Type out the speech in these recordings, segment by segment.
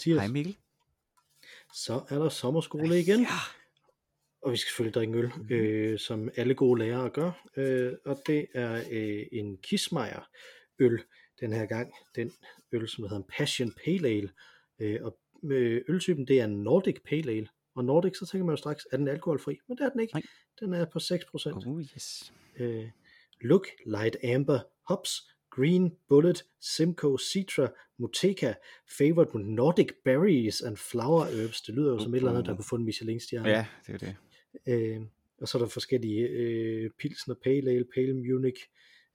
Mathias. Hej Mikkel. Så er der sommerskole igen. Ja. Og vi skal selvfølgelig drikke øl, Mhm. øh, som alle gode lærere gør. Øh, og det er øh, en Kismeier øl den her gang. Den øl, som hedder en Passion Pale Ale. Øh, og øh, øltypen, det er en Nordic Pale Ale. Og Nordic, så tænker man jo straks, er den alkoholfri? Men det er den ikke. Nej. Den er på 6%. Oh yes. øh, Look, Light Amber, Hops, Green, Bullet, Simcoe, Citra, Moteca, Favored with Nordic Berries and Flower Herbs. Det lyder jo som et eller andet, der kunne få en Michelin-stjerne. Ja, det er det. Øh, og så er der forskellige øh, Pilsner, Pale Ale, Pale Munich,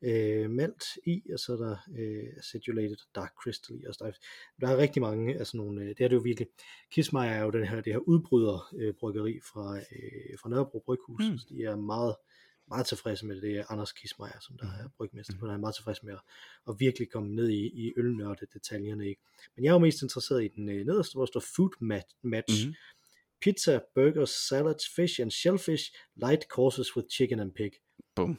øh, Malt i, og så er der øh, Acidulated Dark Crystal i. Og der, der er rigtig mange af sådan nogle, øh, det er det jo virkelig. Kismeier er jo den her, det her udbryder øh, bryggeri fra, øh, fra Nørrebro Bryghus, Mm. så de er meget, meget tilfredse med det. Det er Anders Kismeier, som der er brygmester, Mm. mm. han er meget tilfreds med at, at virkelig komme ned i, i ølnørde detaljerne. Ikke? Men jeg er jo mest interesseret i den øh, nederste, hvor der står Food Match, match Mhm. pizza, burgers, salads, fish and shellfish, light courses with chicken and pig. Bum.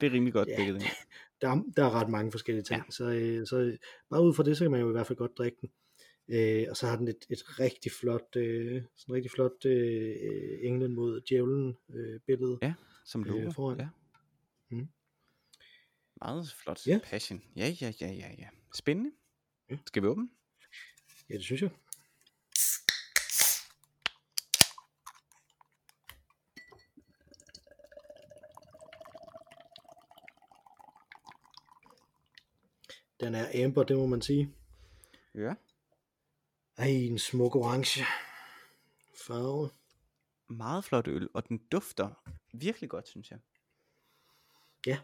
Det er rimelig godt Ja, dele. Der, er- der er ret mange forskellige ting, Ja. ja. så, øh, så bare ud fra det, så kan man jo i hvert fald godt drikke den. Øh, og så har den et, et rigtig flot, øh, sådan rigtig flot øh, englen mod djævlen øh, billede. Ja, som Øh, logo. foran. Ja. Mm. Meget flot. Ja. Passion. Ja, ja, ja, ja, ja. Spændende. Ja. Skal vi åbne? Ja, det synes jeg. Den er amber, det må man sige. Ja. Ej, en smuk orange farve. Meget flot øl, og den dufter virkelig godt, synes jeg. Ja,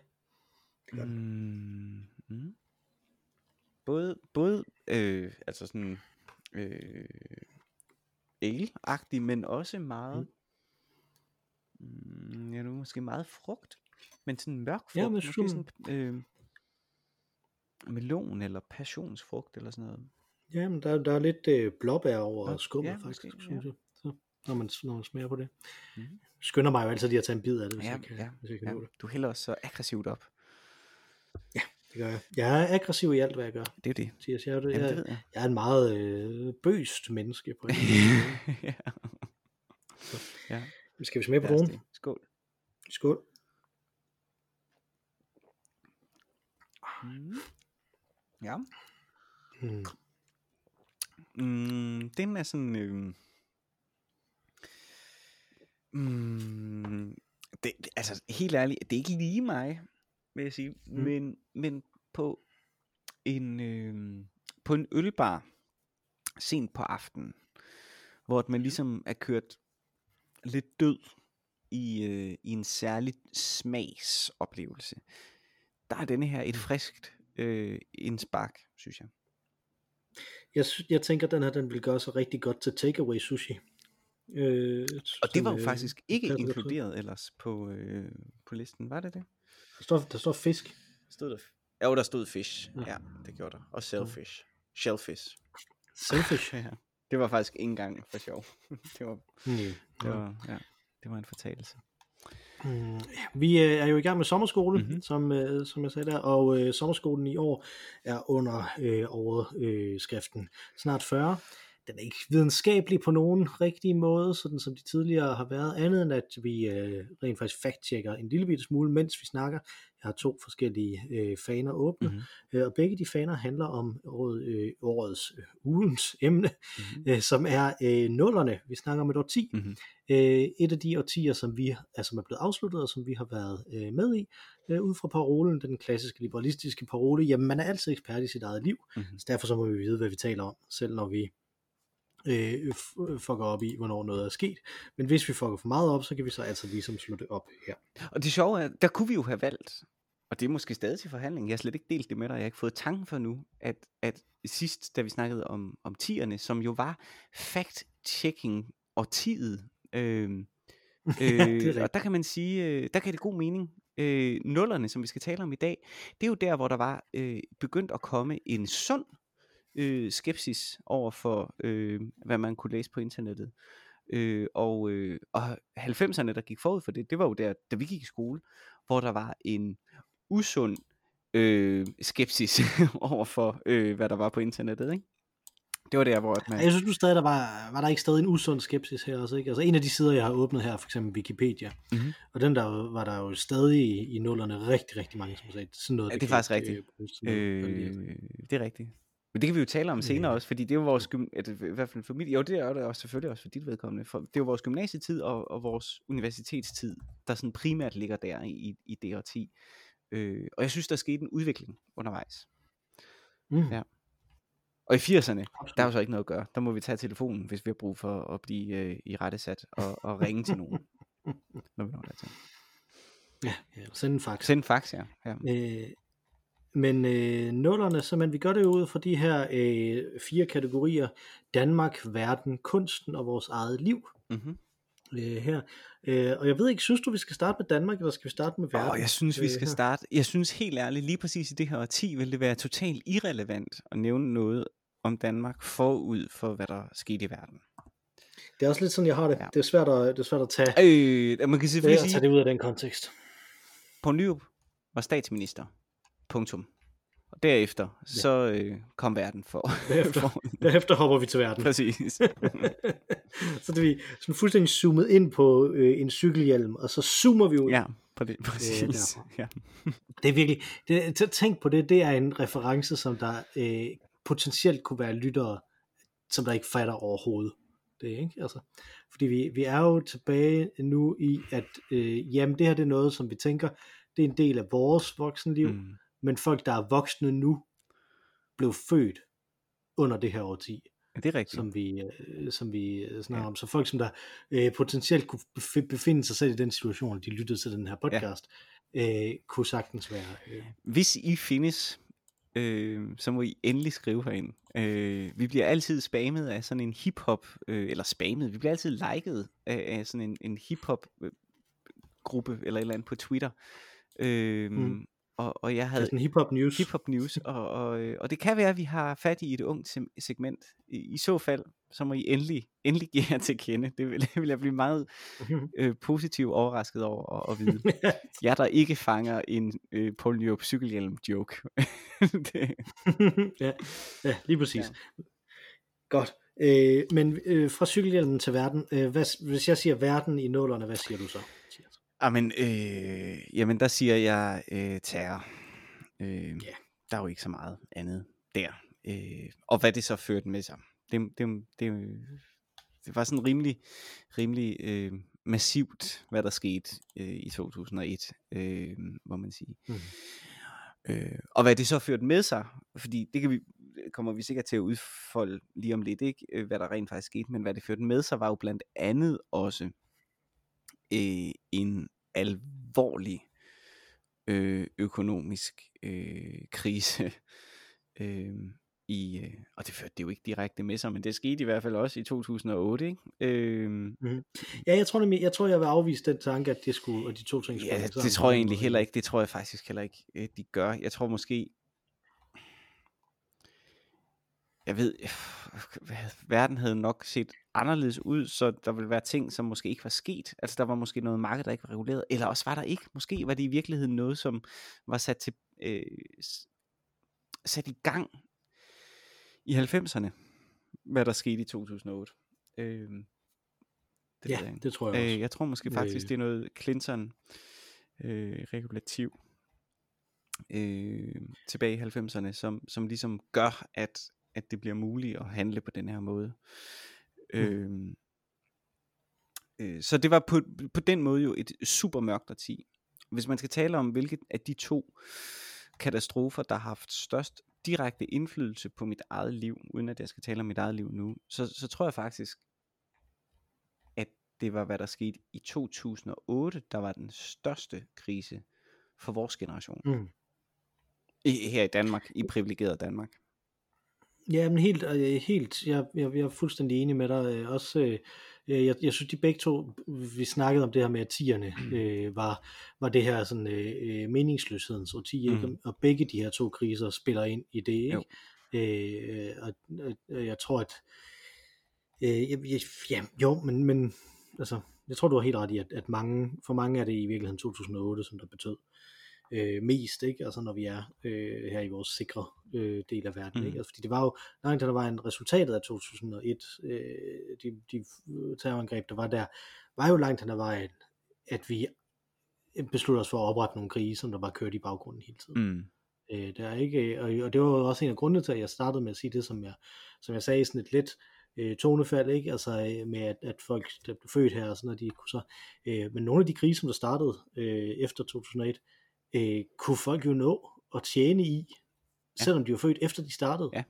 det gør. Mm, mm. Både, både øh, altså sådan øh, ale-agtig, men også meget, mm. ja nu måske meget frugt, men sådan mørk frugt, Ja, men måske sådan- øh, melon eller passionsfrugt eller sådan noget. Ja, men der, der er lidt øh, blåbær over og skummet ja, faktisk, måske, synes ja. jeg. Så, når, man, når man smager på det. Mhm. Skynder mig jo altid lige at tage en bid af det, hvis Ja, jeg kan, ja, hvis jeg kan ja, det. du hælder også så aggressivt op. Det gør jeg. Jeg er aggressiv i alt, hvad jeg gør. Det er det. Mathias. Jeg, er, Jamen, det jeg, ved jeg. jeg er en meget øh, bøst menneske på en måde. ja. ja. Skal vi smage på dronen? det. Skål. Skål. Mm. Ja. Mm. Mm, den er sådan... Øh, mm, det, altså helt ærligt, det er ikke lige mig, vil jeg sige. Mm. Mm. Men, men på en øh, på en ølbar sent på aftenen, hvor man ligesom er kørt lidt død i, øh, i en særlig smagsoplevelse, der er denne her et friskt øh, indspark, synes jeg. Jeg, jeg tænker, den her den vil gøre sig rigtig godt til takeaway sushi. Øh, Og det var jo øh, faktisk ikke på. inkluderet ellers på, øh, på listen, var det det? Der står, der står fisk. Stod der? Ja, der stod fish. Ja. Ja, det gjorde der. Og shellfish. Shellfish. Selfish. Ja. Det var faktisk ikke engang for sjov. det var, Mm. det var, ja, det var en fortalelse. Mm, vi øh, er jo i gang med sommerskole, Mhm. mm-hmm. som, øh, som jeg sagde der, og øh, sommerskolen i år er under øh, overskriften snart 40. Den er ikke videnskabelig på nogen rigtig måde, sådan som de tidligere har været, andet end at vi øh, rent faktisk fact-checker en lille bitte smule, mens vi snakker. Jeg har to forskellige øh, faner åbne, Mhm. mm-hmm. øh, og begge de faner handler om året, øh, årets, øh, ugens emne, Mhm. mm-hmm. øh, som er øh, nullerne. Vi snakker om et årti. Mhm. Øh, et af de årtier, som vi altså er blevet afsluttet, og som vi har været øh, med i, øh, ud fra parolen, den klassiske liberalistiske parole, jamen man er altid ekspert i sit eget liv, Mhm. så derfor så må vi vide, hvad vi taler om, selv når vi øh, f- fucker op i, hvornår noget er sket. Men hvis vi fucker for meget op, så kan vi så altså ligesom slå det op her. Og det sjove er, der kunne vi jo have valgt, og det er måske stadig til forhandling, jeg har slet ikke delt det med dig, jeg har ikke fået tanken for nu, at, at sidst, da vi snakkede om, om tierne, som jo var fact-checking årtiet, øh, det er øh, rigtigt. og der kan man sige, øh, der kan det god mening. Øh, nullerne, som vi skal tale om i dag, det er jo der, hvor der var øh, begyndt at komme en sund øh, skepsis over for, øh, hvad man kunne læse på internettet. Øh, og, øh, og 90'erne, der gik forud for det, det var jo der, da vi gik i skole, hvor der var en usund øh, skepsis over for, øh, hvad der var på internettet. Ikke? Det var der, hvor man... Jeg synes nu stadig, der var, var der ikke stadig en usund skepsis her også, ikke? Altså en af de sider, jeg har åbnet her, for eksempel Wikipedia, Mhm. og den der var der jo stadig i, i nullerne rigtig, rigtig mange, som sagde, sådan noget. Ja, det er faktisk rigtigt. øh, Øh, det er rigtigt. Men det kan vi jo tale om senere også, fordi det er jo vores, et, i hvert fald for mit, jo det er det også selvfølgelig også for dit vedkommende, for det er jo vores gymnasietid og, og vores universitetstid, der sådan primært ligger der i, i det årti. Øh, og jeg synes, der skete en udvikling undervejs. Mm, Ja. Og i 80'erne, der er jo så ikke noget at gøre. Der må vi tage telefonen, hvis vi har brug for at blive øh, i rettesat og, og ringe til nogen. Når vi når dertil. Ja, ja, send en fax. Send en fax, ja. ja. Øh, men øh, nullerne, så men vi gør det jo ud fra de her øh, fire kategorier. Danmark, verden, kunsten og vores eget liv. Mm-hmm. Øh, her. Øh, og jeg ved ikke, synes du, vi skal starte med Danmark, eller skal vi starte med verden? Og jeg synes, vi øh, skal her? starte. Jeg synes helt ærligt, lige præcis i det her årti, vil det være totalt irrelevant at nævne noget om Danmark forud for, hvad der skete i verden. Det er også lidt sådan, jeg har det. Ja. Det er svært at, det er svært at tage, Øh, man kan det selvfølgelig at tage sige, det ud af den kontekst. Poul Nyrup var statsminister. Punktum. Og derefter, Ja. så øh, kom verden for. Derefter, for derefter hopper vi til verden. præcis. så det vi sådan fuldstændig zoomet ind på øh, en cykelhjelm, og så zoomer vi ud. ja, på det, præcis. derfra. ja. Det er virkelig, det, t- tænk på det, det er en reference, som der øh, potentielt kunne være lyttere, som der ikke fatter overhovedet. Det, ikke? Altså, fordi vi, vi er jo tilbage nu i, at øh, jamen det her det er noget, som vi tænker, det er en del af vores voksenliv, mm. Men folk, der er voksne nu, blev født under det her årti, det er rigtigt. som vi, øh, som vi øh, snakker Ja. om. Så folk, som der øh, potentielt kunne bef- befinde sig selv i den situation, at de lyttede til den her podcast, ja. øh, kunne sagtens være... Øh, Hvis I findes, øh, så må I endelig skrive herind. Øh, vi bliver altid spammet af sådan en hiphop, øh, eller spammet, vi bliver altid liket af, af sådan en, en hiphop øh, gruppe, eller et eller andet på Twitter. Øh, Mm. Og, og jeg havde sådan hip-hop news. hip-hop news, og, og, øh, og det kan være, at vi har fat i et ungt segment. I, I så fald, så må I endelig, endelig give jer til kende. Det vil, det vil jeg blive meget øh, positivt overrasket over at, at vide. Jeg der ikke fanger en øh, Paul Nyrup cykelhjelm joke. det, ja, ja, lige præcis. Ja. Godt. Øh, men øh, fra cykelhjelmen til verden, øh, hvad, hvis jeg siger verden i nullerne, hvad siger du så? Mathias? Amen, øh, jamen der siger jeg øh, terror. Øh, Ja. Der er jo ikke så meget andet der. Øh, og hvad det så førte med sig. Det, det, det, det var sådan rimelig, rimelig øh, massivt, hvad der skete øh, i 2001, øh, må man sige. Mhm. Øh, og hvad det så førte med sig, fordi det kan vi, kommer vi sikkert til at udfolde lige om lidt, ikke? Hvad der rent faktisk skete, men hvad det førte med sig, var jo blandt andet også øh, en alvorlig øh, økonomisk øh, krise. øh, i, øh, og det førte det jo ikke direkte med sig, men det skete i hvert fald også i 2008. Ikke? Øh, Ja, jeg tror, nemlig, jeg tror, jeg vil afvise den tanke, at det skulle, og de to ting skulle Ja, det sammen tror jeg egentlig heller ikke. Det tror jeg faktisk heller ikke, øh, de gør. Jeg tror måske, jeg ved, verden havde nok set anderledes ud, så der ville være ting, som måske ikke var sket. Altså der var måske noget marked, der ikke var reguleret, eller også var der ikke. Måske var det i virkeligheden noget, som var sat til øh, sat i gang i 90'erne, hvad der skete i 2008. Øh, det Ja, jeg det tror jeg også. Øh, jeg tror måske faktisk, Øh. det er noget Clinton øh, regulativ øh, tilbage i 90'erne, som, som ligesom gør, at, at det bliver muligt at handle på den her måde. Øh, øh, så det var på, på den måde jo et super mørkt årti. Hvis man skal tale om, hvilket af de to katastrofer, der har haft størst direkte indflydelse på mit eget liv, uden at jeg skal tale om mit eget liv nu, så, så tror jeg faktisk, at det var, hvad der skete i 2008, der var den største krise for vores generation. Mm. I, her i Danmark, i privilegeret Danmark. Ja, men helt, øh, helt jeg, jeg, jeg er fuldstændig enig med dig. øh, Også, øh, jeg, jeg synes, de begge to, vi snakkede om det her med, at tierne øh, var, var det her sådan, øh, meningsløshedens årti, ikke? Mm. og begge de her to kriser spiller ind i det. Ikke? Jo. Øh, og, og jeg tror, at øh, jeg, jeg, ja, jo, men, men altså, jeg tror, du har helt ret i, at, at mange, for mange er det i virkeligheden 2008, som der betød øh, mest, ikke? Altså når vi er øh, her i vores sikre øh, del af verden, Mm. ikke? Altså, fordi det var jo langt der var en resultatet af 2001, øh, de, de terrorangreb, der var der, var jo langt hen ad vejen, at vi besluttede os for at oprette nogle krige, som der bare kørte i baggrunden hele tiden. Mm. Øh, der er ikke, og, og det var jo også en af grundene til, at jeg startede med at sige det, som jeg, som jeg sagde, sådan et lidt øh, tonefald, ikke? Altså øh, med at, at folk, der blev født her, og sådan noget, de kunne så, øh, men nogle af de krige, som der startede øh, efter 2001, øh, kunne folk jo nå at tjene i, Ja. selvom de var født efter de startede. Ja.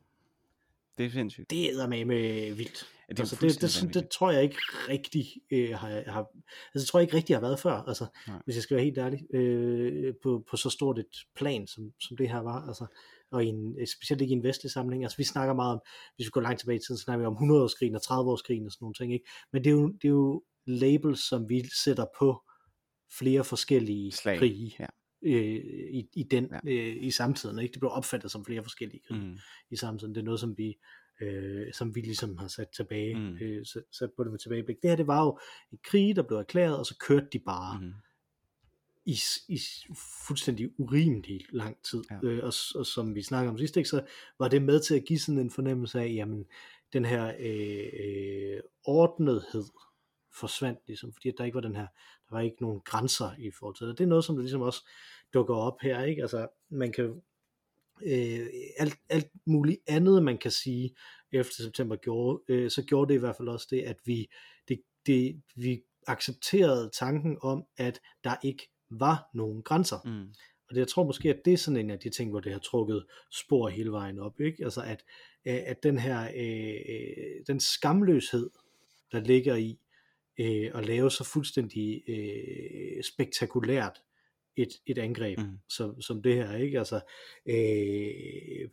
Det er sindssygt. Det er med med vildt. Ja, det er altså, det, det, det, det, tror jeg ikke rigtig øh, har, har, altså, tror jeg ikke rigtig har været før, altså, Nej. hvis jeg skal være helt ærlig, øh, på, på så stort et plan, som, som det her var, altså, og i en, specielt ikke i en vestlig sammenhæng, altså vi snakker meget om, hvis vi går langt tilbage i tiden, så snakker vi om 100-årskrigen og 30-årskrigen og sådan nogle ting, ikke? men det er, jo, det er jo labels, som vi sætter på flere forskellige Slag, krige ja. Øh, i, i, den, Ja. øh, i samtiden, ikke? det blev opfattet som flere forskellige krige Mm. i samtiden. Det er noget, som vi, øh, som vi ligesom har sat tilbage, Mm. øh, sat, sat på det med tilbageblik. Det her, det var jo en krig, der blev erklæret, og så kørte de bare mm. I, i fuldstændig urimelig lang tid. Ja. Øh, og, og som vi snakker om sidst, ikke, så var det med til at give sådan en fornemmelse af, jamen, den her øh, øh, ordnethed forsvandt ligesom, fordi der ikke var den her, der var ikke nogen grænser i forhold til det. Det er noget, som der ligesom også dukker op her, ikke? Altså, man kan øh, alt, alt muligt andet, man kan sige, efter september gjorde, øh, så gjorde det i hvert fald også det, at vi, det, det, vi accepterede tanken om, at der ikke var nogen grænser. Mm. Og det, jeg tror måske, at det er sådan en af de ting, hvor det har trukket spor hele vejen op. Ikke? Altså at, øh, at den her øh, øh, den skamløshed, der ligger i øh, at lave så fuldstændig øh, spektakulært et, et angreb, Mm. som, som det her, ikke? Altså, øh,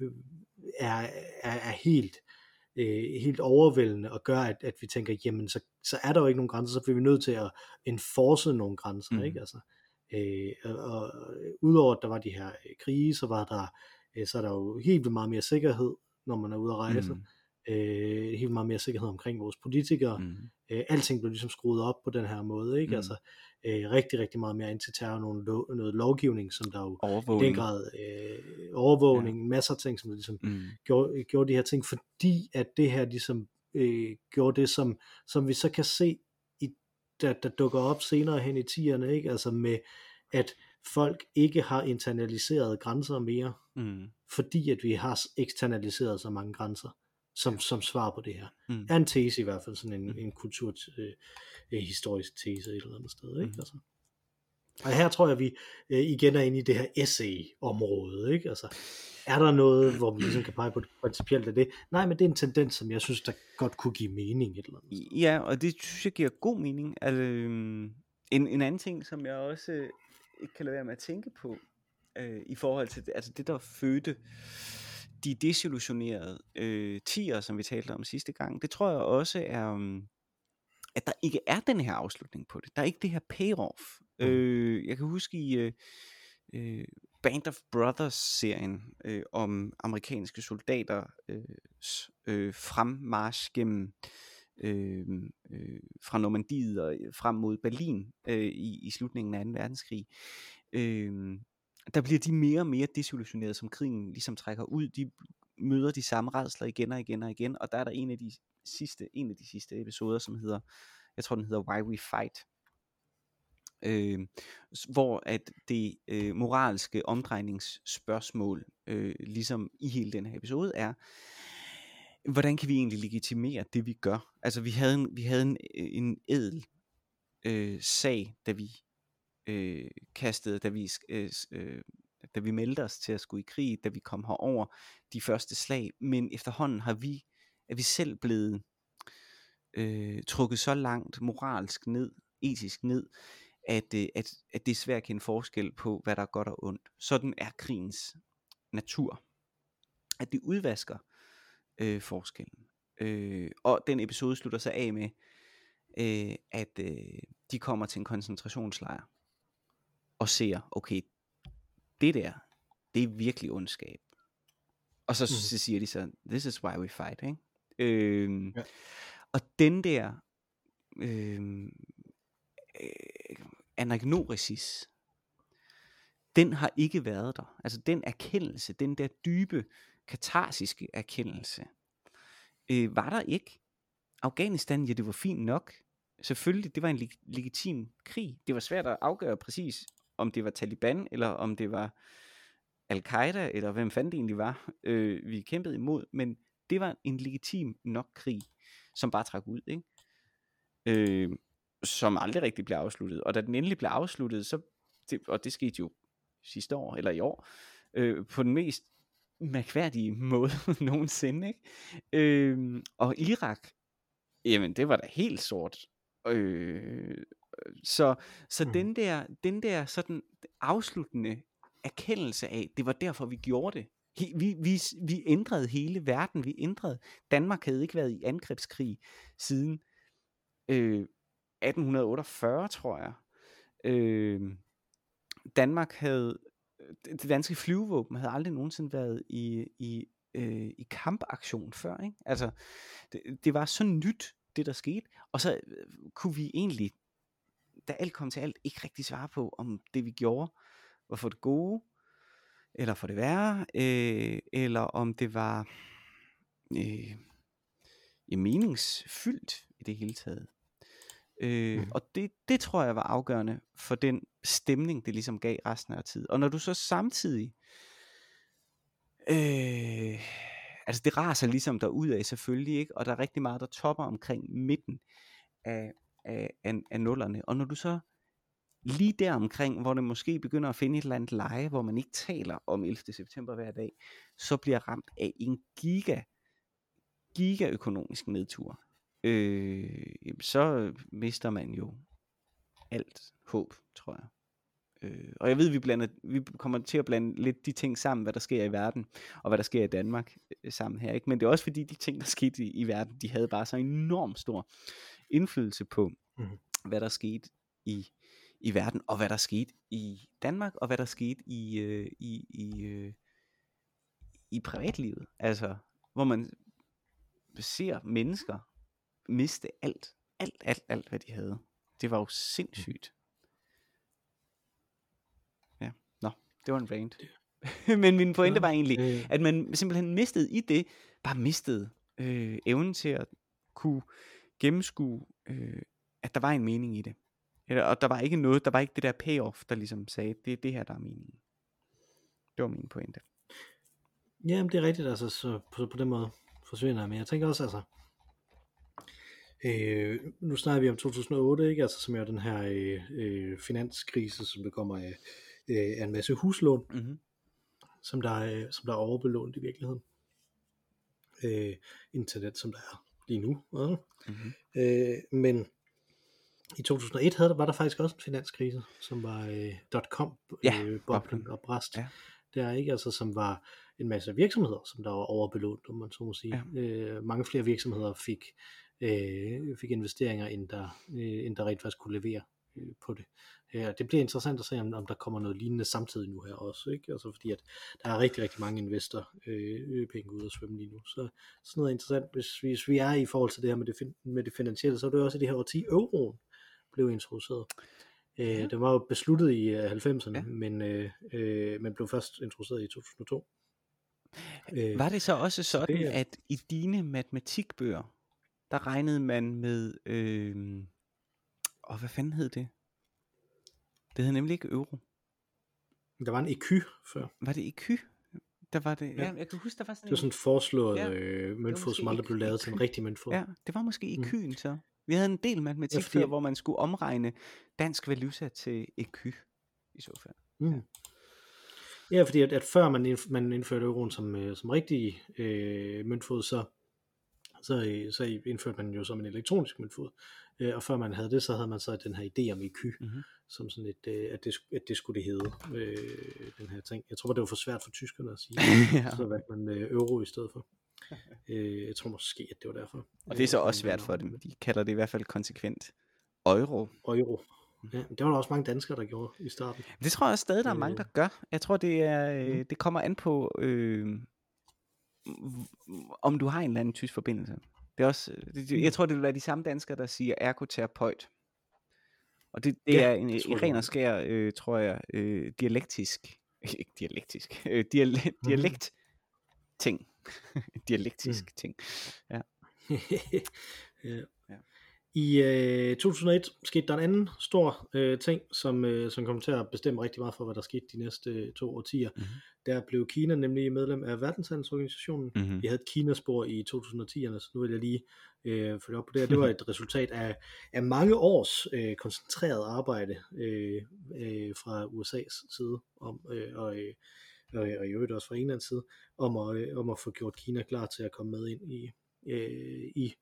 er, er, er helt øh, helt overvældende og gør, at, at vi tænker, jamen så, så er der jo ikke nogen grænser, så bliver vi nødt til at enforce nogle grænser, Mm. ikke? Altså, øh, og, og udover at der var de her øh, krige, så var der, øh, så er der jo helt vildt meget mere sikkerhed, når man er ude at rejse. Mm. Øh, helt meget mere sikkerhed omkring vores politikere. Mm. Øh, alting blev ligesom skruet op på den her måde, ikke? Mm. Altså øh, rigtig, rigtig meget mere antiterror, nogle lo- noget lovgivning, som der jo i den Overvågning. grad øh, overvågning, ja. masser af ting, som ligesom Mm. gjorde, gjorde de her ting, fordi at det her ligesom øh, gjorde det, som, som vi så kan se, i, der, der dukker op senere hen i tierne, ikke? altså med, at folk ikke har internaliseret grænser mere, Mm. fordi at vi har eksternaliseret så mange grænser, som, som svar på det her. Mm. Er en tese i hvert fald, sådan en, Mm. en kulturhistorisk øh, øh, historisk tese et eller andet sted. Ikke? Mm. Altså. Og her tror jeg, vi øh, igen er inde i det her essay-område. Ikke? Altså, er der noget, hvor vi ligesom kan pege på det principielt af det? Nej, men det er en tendens, som jeg synes, der godt kunne give mening et eller andet. Ja, og det synes jeg giver god mening. Altså, øhm, en, en anden ting, som jeg også øh, ikke kan lade være med at tænke på, øh, i forhold til det, altså det, der fødte de desillusionerede øh, tiger, som vi talte om sidste gang, det tror jeg også er, um, at der ikke er den her afslutning på det. Der er ikke det her payoff. Mm. Øh, jeg kan huske i øh, øh, Band of Brothers-serien øh, om amerikanske soldater øh, øh, fremmarsch gennem øh, øh, fra Normandiet og øh, frem mod Berlin øh, i, i slutningen af 2. verdenskrig. Øh, der bliver de mere og mere desillusionerede, som krigen ligesom trækker ud. De møder de samme redsler igen og igen og igen, og der er der en af de sidste, en af de sidste episoder, som hedder, jeg tror den hedder Why We Fight, øh, hvor at det øh, moralske omdrejningsspørgsmål, øh, ligesom i hele den her episode, er, hvordan kan vi egentlig legitimere det, vi gør? Altså, vi havde en, vi havde en, øh, en edel øh, sag, da vi øh, kastede, da vi, øh, øh, da vi meldte os til at skulle i krig, da vi kom herover de første slag, men efterhånden har vi, er vi selv blevet øh, trukket så langt moralsk ned, etisk ned, at, øh, at, at det er svært at kende forskel på, hvad der er godt og ondt. Sådan er krigens natur. At det udvasker øh, forskellen. Øh, og den episode slutter sig af med, øh, at øh, de kommer til en koncentrationslejr og ser, okay, det der, det er virkelig ondskab. Og så, mm. så siger de så, this is why we fight, ikke? Øh, Ja. Og den der øh, øh, anagnoresis, den har ikke været der. Altså den erkendelse, den der dybe, katarsiske erkendelse, øh, var der ikke. Afghanistan, ja det var fint nok. Selvfølgelig, det var en leg- legitim krig. Det var svært at afgøre præcis, om det var Taliban, eller om det var Al-Qaida, eller hvem fanden det egentlig var, øh, vi kæmpede imod. Men det var en legitim nok krig, som bare trak ud. Ikke? Øh, som aldrig rigtig blev afsluttet. Og da den endelig blev afsluttet, så, det, og det skete jo sidste år, eller i år, øh, på den mest mærkværdige måde nogensinde. Ikke? Øh, og Irak, jamen det var da helt sort. Øh, så så mm. den der, den der sådan afsluttende erkendelse af, det var derfor vi gjorde det. Vi, vi, vi ændrede hele verden, vi ændrede. Danmark havde ikke været i angrebskrig siden øh, 1848, tror jeg. Øh, Danmark havde, det danske flyvevåben havde aldrig nogensinde været i, i, øh, i kampaktion før. Ikke? Altså, det, det var så nyt, det der skete, og så øh, kunne vi egentlig, da alt kom til alt, ikke rigtig svare på, om det vi gjorde var for det gode, eller for det værre, øh, eller om det var øh, meningsfyldt i det hele taget. Øh, mm. Og det, det tror jeg var afgørende for den stemning, det ligesom gav resten af tid. Og når du så samtidig, øh, altså det raser ligesom der af selvfølgelig, ikke? og der er rigtig meget, der topper omkring midten af, af, af, af nullerne. Og når du så lige der omkring, hvor det måske begynder at finde et eller andet leje, hvor man ikke taler om 11. september hver dag, så bliver ramt af en giga, giga økonomisk nedtur øh, så mister man jo alt håb, tror jeg. Øh, og jeg ved, vi, blander, vi kommer til at blande lidt de ting sammen, hvad der sker i verden, og hvad der sker i Danmark øh, sammen her. Ikke? Men det er også fordi, de ting, der skete i, i verden, de havde bare så enormt stor indflydelse på, mm. hvad der skete i, i verden, og hvad der skete i Danmark, og hvad der skete i, øh, i, i, øh, i privatlivet. Altså, hvor man ser mennesker miste alt. Alt, alt, alt, hvad de havde. Det var jo sindssygt. Ja, nå, det var en rant. Men min pointe var egentlig, øh. at man simpelthen mistede i det, bare mistede øh, evnen til at kunne gennemskue, øh, at der var en mening i det. Eller, og der var ikke noget, der var ikke det der payoff, der ligesom sagde, det er det her, der er meningen. Det var min pointe. Jamen, det er rigtigt, altså, så på, på den måde forsvinder jeg, men jeg tænker også, altså, Øh, nu snakker vi om 2008, ikke? Altså, som er den her øh, øh, finanskrise, som der kommer af, øh, af en masse huslån, mm-hmm. som, der er, som der er overbelånt i virkeligheden. Øh, internet, som der er lige nu. Ja. Mm-hmm. Øh, men i 2001 havde, var der faktisk også en finanskrise, som var øh, .com-boblen ja, øh, og bræst. Ja. Der ikke altså, som var en masse virksomheder, som der var overbelånt, om man så må sige. Ja. Øh, mange flere virksomheder fik øh, fik investeringer, end der, øh, end der rent faktisk kunne levere øh, på det. Ja, det bliver interessant at se, om, om der kommer noget lignende samtidig nu her også, ikke? Altså fordi at der er rigtig, rigtig mange investor øh, penge ud at svømme lige nu. Så sådan noget interessant, hvis, hvis vi er i forhold til det her med det, med det finansielle, så er det også i det her årti, euroen blev introduceret. Øh, ja. Det var jo besluttet i 90'erne, ja. men, øh, øh, men blev først introduceret i 2002. Øh, var det så også sådan, det, at i dine matematikbøger, der regnede man med, øh, og hvad fanden hed det? Det hed nemlig ikke euro. Der var en EQ før. Var det EQ? Der var det, ja. ja jeg kan huske, der var sådan Det var sådan en foreslået ja, øh, møntfod, som aldrig blev lavet til en rigtig møntfod. Ja, det var måske EQ'en mm. så. Vi havde en del matematik ja, fordi... før, hvor man skulle omregne dansk valuta til EQ i så fald. Mm. Ja. Ja, fordi at, at før man, indf- man indførte euroen som, øh, som rigtig øh, møntfod, så så, øh, så indførte man jo som en elektronisk møntfod. Øh, og før man havde det, så havde man så den her idé om EQ, mm-hmm. som sådan et, øh, at, det, at det skulle det hedde, øh, den her ting. Jeg tror, det var for svært for tyskerne at sige, ja. så valgte man øh, euro i stedet for. øh, jeg tror måske, at det var derfor. Og det er så også svært for dem. De kalder det i hvert fald konsekvent euro. Euro. Ja, det var der også mange danskere, der gjorde i starten. Det tror jeg også stadig, der er mange, der gør. Jeg tror, det, er, øh, det kommer an på, øh, om du har en eller anden tysk forbindelse. Det er også, det, jeg tror, det vil være de samme danskere, der siger ergoterapeut. Og det, det Ja, er en, en ren og skær, øh, tror jeg, øh, dialektisk, ikke dialektisk, øh, diale, Mhm. dialekt ting. dialektisk ting. ja. Ja. I øh, 2001 skete der en anden stor øh, ting, som, øh, som kommer til at bestemme rigtig meget for, hvad der skete de næste øh, to årtier. Mhm. Der blev Kina nemlig medlem af Verdenshandelsorganisationen. Mm-hmm. Vi havde et Kinaspor i 2010'erne, så nu vil jeg lige øh, følge op på det. her. Det var et resultat af, af mange års øh, koncentreret arbejde øh, øh, fra USA's side om, øh, og, øh, og i øvrigt også fra Englands side, om at, øh, om at få gjort Kina klar til at komme med ind i, øh, i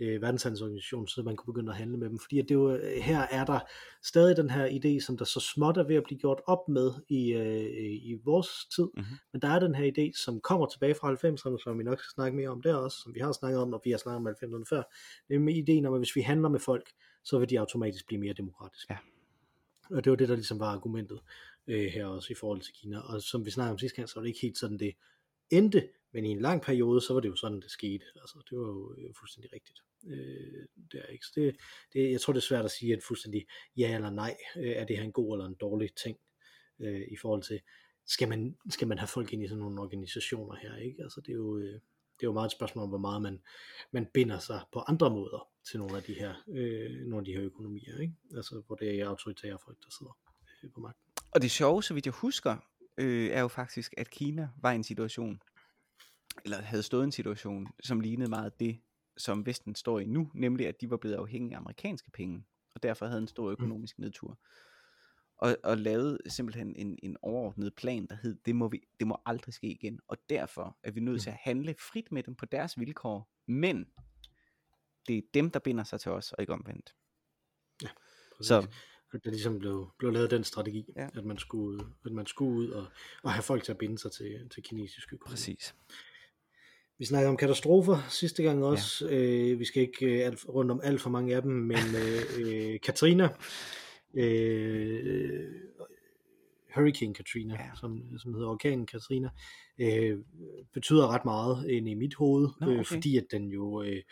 øh, verdenshandelsorganisationen, så man kunne begynde at handle med dem. Fordi at det jo, øh, her er der stadig den her idé, som der så småt er ved at blive gjort op med i, øh, i vores tid. Mhm. Men der er den her idé, som kommer tilbage fra 90'erne, som vi nok skal snakke mere om der også, som vi har snakket om, når vi har snakket om 90'erne før. Nemlig ideen om, at hvis vi handler med folk, så vil de automatisk blive mere demokratiske. Ja. Og det var det, der ligesom var argumentet øh, her også i forhold til Kina. Og som vi snakkede om sidste gang, så var det ikke helt sådan, det endte, men i en lang periode, så var det jo sådan, det skete. Altså, det var jo fuldstændig rigtigt. Øh, det er ikke. Så det, det, jeg tror, det er svært at sige et fuldstændig ja eller nej. Øh, er det her en god eller en dårlig ting øh, i forhold til, skal man, skal man have folk ind i sådan nogle organisationer her, ikke? Altså, det er jo, øh, det er jo meget et spørgsmål om, hvor meget man, man binder sig på andre måder til nogle af de her, øh, nogle af de her økonomier, ikke? Altså, hvor det er autoritære folk, der sidder øh, på magten. Og det sjove, så vidt jeg husker, øh, er jo faktisk, at Kina var i en situation, eller havde stået i en situation, som lignede meget det, som Vesten står i nu, nemlig at de var blevet afhængige af amerikanske penge, og derfor havde en stor økonomisk nedtur. Og, og lavede simpelthen en, en overordnet plan, der hed, det må, vi, det må aldrig ske igen, og derfor er vi nødt til at handle frit med dem på deres vilkår, men det er dem, der binder sig til os, og ikke omvendt. Præcis. Så At der ligesom blev, blev lavet den strategi, Ja. at, man skulle, at man skulle ud og, og have folk til at binde sig til, til kinesisk økonomi. præcis. Vi snakkede om katastrofer sidste gang også. Ja. Øh, vi skal ikke øh, alt, rundt om alt for mange af dem, men øh, øh, Katrina, øh, Hurricane Katrina, Ja. som, som hedder orkanen Katrina, øh, betyder ret meget inde i mit hoved, Nå, øh, okay. fordi at den jo øh,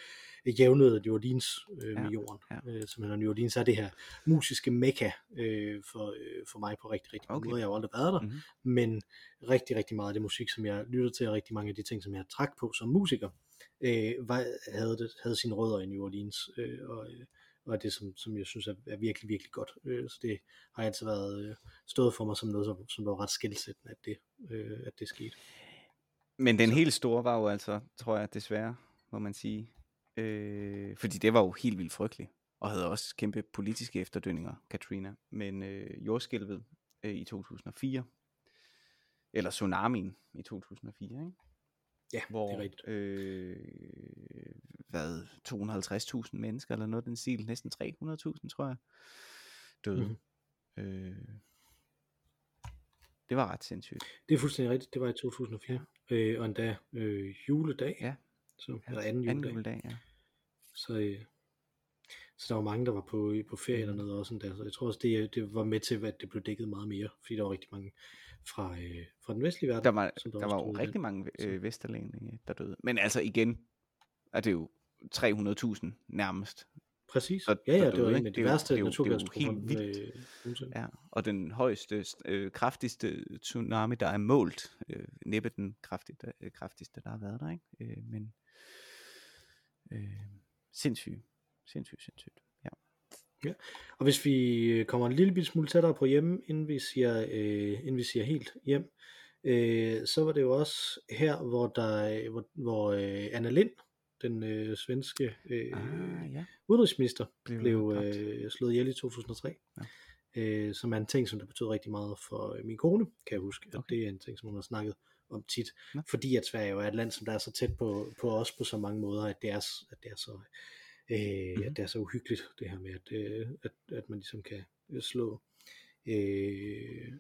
jævnede New Orleans øh, Ja, med jorden. ja. Øh, simpelthen, New Orleans er det her musiske mekka øh, for, øh, for mig på rigtig, rigtig Okay. måder. Jeg har jo aldrig været der, Mhm. men rigtig, rigtig meget af det musik, som jeg lytter til, og rigtig mange af de ting, som jeg trak på som musiker, øh, var, havde, det, havde sine rødder i New Orleans, øh, og, øh, og det, som, som jeg synes er, er virkelig, virkelig godt. Øh, så det har altid været øh, stået for mig som noget, som, som var ret skældsættende, at det, øh, at det skete. Men den helt store var jo altså, tror jeg desværre, må man sige. Øh, fordi det var jo helt vildt frygteligt. Og havde også kæmpe politiske efterdønninger, Katrina. Men øh, jordskælvet øh, i 2004, eller tsunamien i 2004, ikke? Ja, hvor det er rigtigt. øh, hvad, 250.000 mennesker, eller noget den stil, næsten 300.000, tror jeg, døde. Mm-hmm. Øh, det var ret sindssygt. Det er fuldstændig rigtigt. Det var i 2004. Øh, og endda øh, juledag. Ja. Så, eller anden Anden juledag. juledag, ja. Så, øh, så der var mange, der var på, på ferie Mhm. dernede også. Endda. Så jeg tror også, det, det var med til, at det blev dækket meget mere. Fordi der var rigtig mange fra, øh, fra den vestlige verden. Der var, som der også var jo døde rigtig den. mange øh, vesterlændinge, der døde. Men altså igen, er det jo 300.000 nærmest. Præcis. der- ja, der ja, det var døde, en af de Det værste det er jo- det er jo naturkatastrofer. helt vildt. øh. Ja, og den højeste, øh, kraftigste tsunami, der er målt. Øh, næppe den kraftigste, øh, kraftigste, der har været der, ikke? Øh, men øh, sindssygt, sindssygt, sindssygt. Ja. Og hvis vi øh, kommer en lille smule tættere på hjemme, inden vi siger, øh, inden vi siger helt hjem, øh, så var det jo også her, hvor, der, hvor, hvor øh, Anna Lind, den øh, svenske øh, Ah, ja. udenrigsminister, Blev blev øh, slået ihjel i 2003. Ja. Øh, som er en ting, som der betød rigtig meget for øh, min kone, kan jeg huske. At Okay. det er en ting, som hun har snakket om tit. Nå. Fordi at Sverige jo er et land, som der er så tæt på, på os på så mange måder, at det er, at det er så... Øh, Mhm. at det er så uhyggeligt, det her med, at, øh, at, at man ligesom kan øh, slå øh,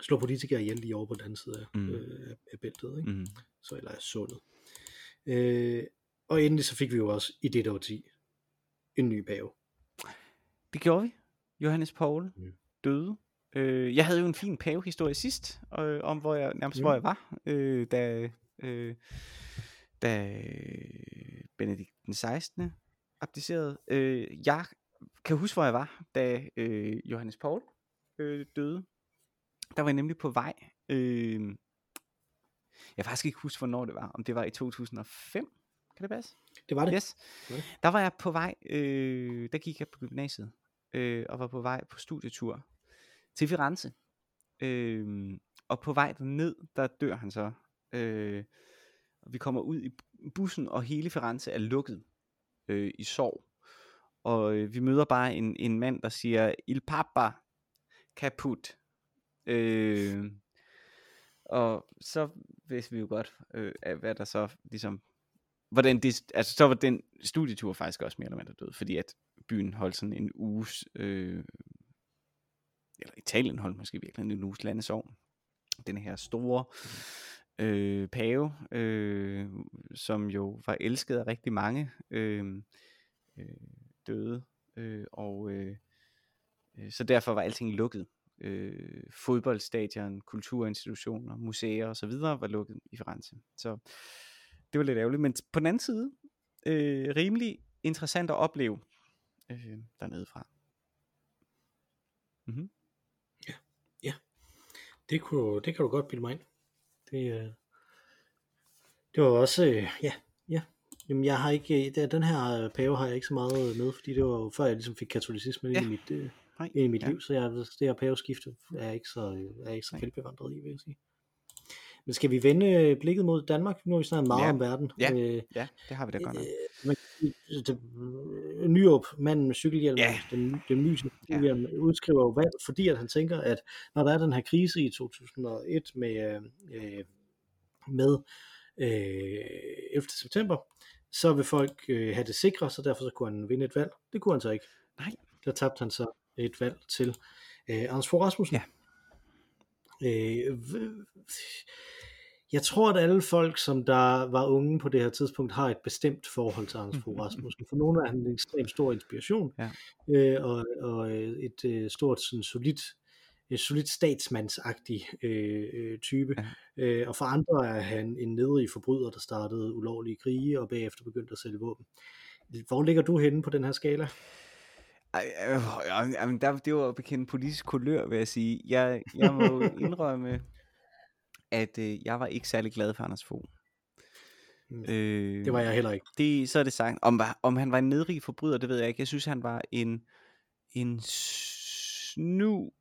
slå politikere ihjel lige over på den anden side af, Mhm. øh, af bæltet, ikke? Mm. så eller af sundet. Øh, og endelig så fik vi jo også i det årti en ny pave. Det gjorde vi. Johannes Paul Mm. døde. Øh, jeg havde jo en fin pavehistorie sidst, øh, om hvor jeg, nærmest hvor Mm. jeg var, øh, da, øh, da Benedikt den 16. abdicerede. Øh, jeg kan huske, hvor jeg var, da øh, Johannes Paul øh, døde. Der var jeg nemlig på vej. Øh, jeg kan faktisk ikke huske, hvornår det var. Om det var i 2005. Kan det passe? Det var det. Yes. Der var jeg på vej, øh, der gik jeg på gymnasiet, øh, og var på vej på studietur til Firenze. Øh, og på vej ned, der dør han så. Øh, vi kommer ud i bussen, og hele Firenze er lukket øh, i sorg. Og øh, vi møder bare en, en mand, der siger, Il Papa kaput. Øh, og så vidste vi jo godt, øh, hvad der så ligesom, hvordan det, altså så var den studietur faktisk også mere eller mindre død, fordi at byen holdt sådan en uges, øh, eller Italien holdt måske virkelig en uges landesovn. Den her store øh, pave, øh, som jo var elsket af rigtig mange, øh, øh, døde, øh, og øh, øh, så derfor var alting lukket. Øh, fodboldstadion, kulturinstitutioner, museer osv. var lukket i Firenze. Så det var lidt ærgerligt, men på den anden side, øh, rimelig interessant at opleve øh, dernede fra. Mm-hmm. Det, kunne, det kan du godt bilde mig ind. Det, øh, det var også, øh, ja, ja. Jamen, jeg har ikke, det, den her pave har jeg ikke så meget med, fordi det var jo før jeg ligesom fik katolicisme Ja. ind i mit, øh, Nej, ind i mit ja. liv, så jeg, det her paveskifte er jeg ikke så, er jeg ikke så velbevandret i, vil jeg sige. Men skal vi vende øh, blikket mod Danmark? Nu har vi snakket meget Ja. om verden. Ja. Øh, Ja, det har vi da godt nok. Øh, kan sige, det, øh, Nyrup, manden med cykelhjelm, Ja. den, den mysiske Ja. udskriver jo valg, fordi at han tænker, at når der er den her krise i 2001 med, øh, med øh, 11. september, så vil folk øh, have det sikre, så derfor så kunne han vinde et valg. Det kunne han så ikke. Nej. Der tabte han så et valg til øh, Anders Fogh Rasmussen. Ja. Øh, jeg tror, at alle folk, som der var unge på det her tidspunkt, har et bestemt forhold til Anders Fogh Rasmussen. For nogle er han en ekstremt stor inspiration, Ja. øh, og, og et øh, stort, sådan solidt, et solidt statsmandsagtig øh, øh, type. Ja. Øh, og for andre er han en nedrig forbryder, der startede ulovlige krige, og bagefter begyndte at sælge våben. Hvor ligger du henne på den her skala? Øh, jamen, der, det var at bekende politisk kulør, vil jeg sige. Jeg, jeg må indrømme, at øh, jeg var ikke særlig glad for Anders Fogh. Mm. Øh, Det var jeg heller ikke. det, så er det sagt. Om, om han var en nedrig forbryder, det ved jeg ikke. Jeg synes, han var en, en snu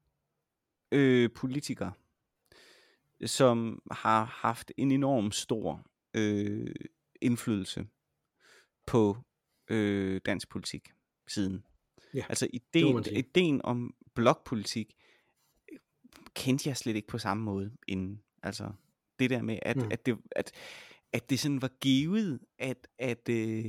øh, politiker, som har haft en enorm stor øh, indflydelse på øh, dansk politik siden. Ja, altså ideen, ideen om blokpolitik øh, kendte jeg slet ikke på samme måde inden. Altså det der med, at, Mm. at, det, at, at det sådan var givet, at, at, øh,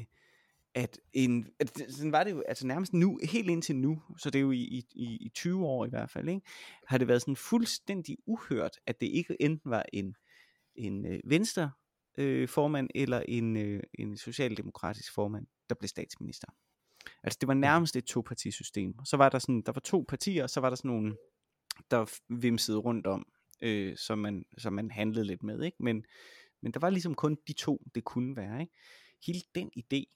at, en, at sådan var det jo altså nærmest nu, helt indtil nu, så det er jo i, i, i i 20 år i hvert fald, ikke? har det været sådan fuldstændig uhørt, at det ikke enten var en, en øh, venstre øh, formand eller en, øh, en socialdemokratisk formand, der blev statsminister. Altså det var nærmest et topartisystem. Så var der sådan, der var to partier, og så var der sådan nogle, der vimsede rundt om, øh, som, man, som man handlede lidt med, ikke? Men, men der var ligesom kun de to, det kunne være, ikke? Hele den idé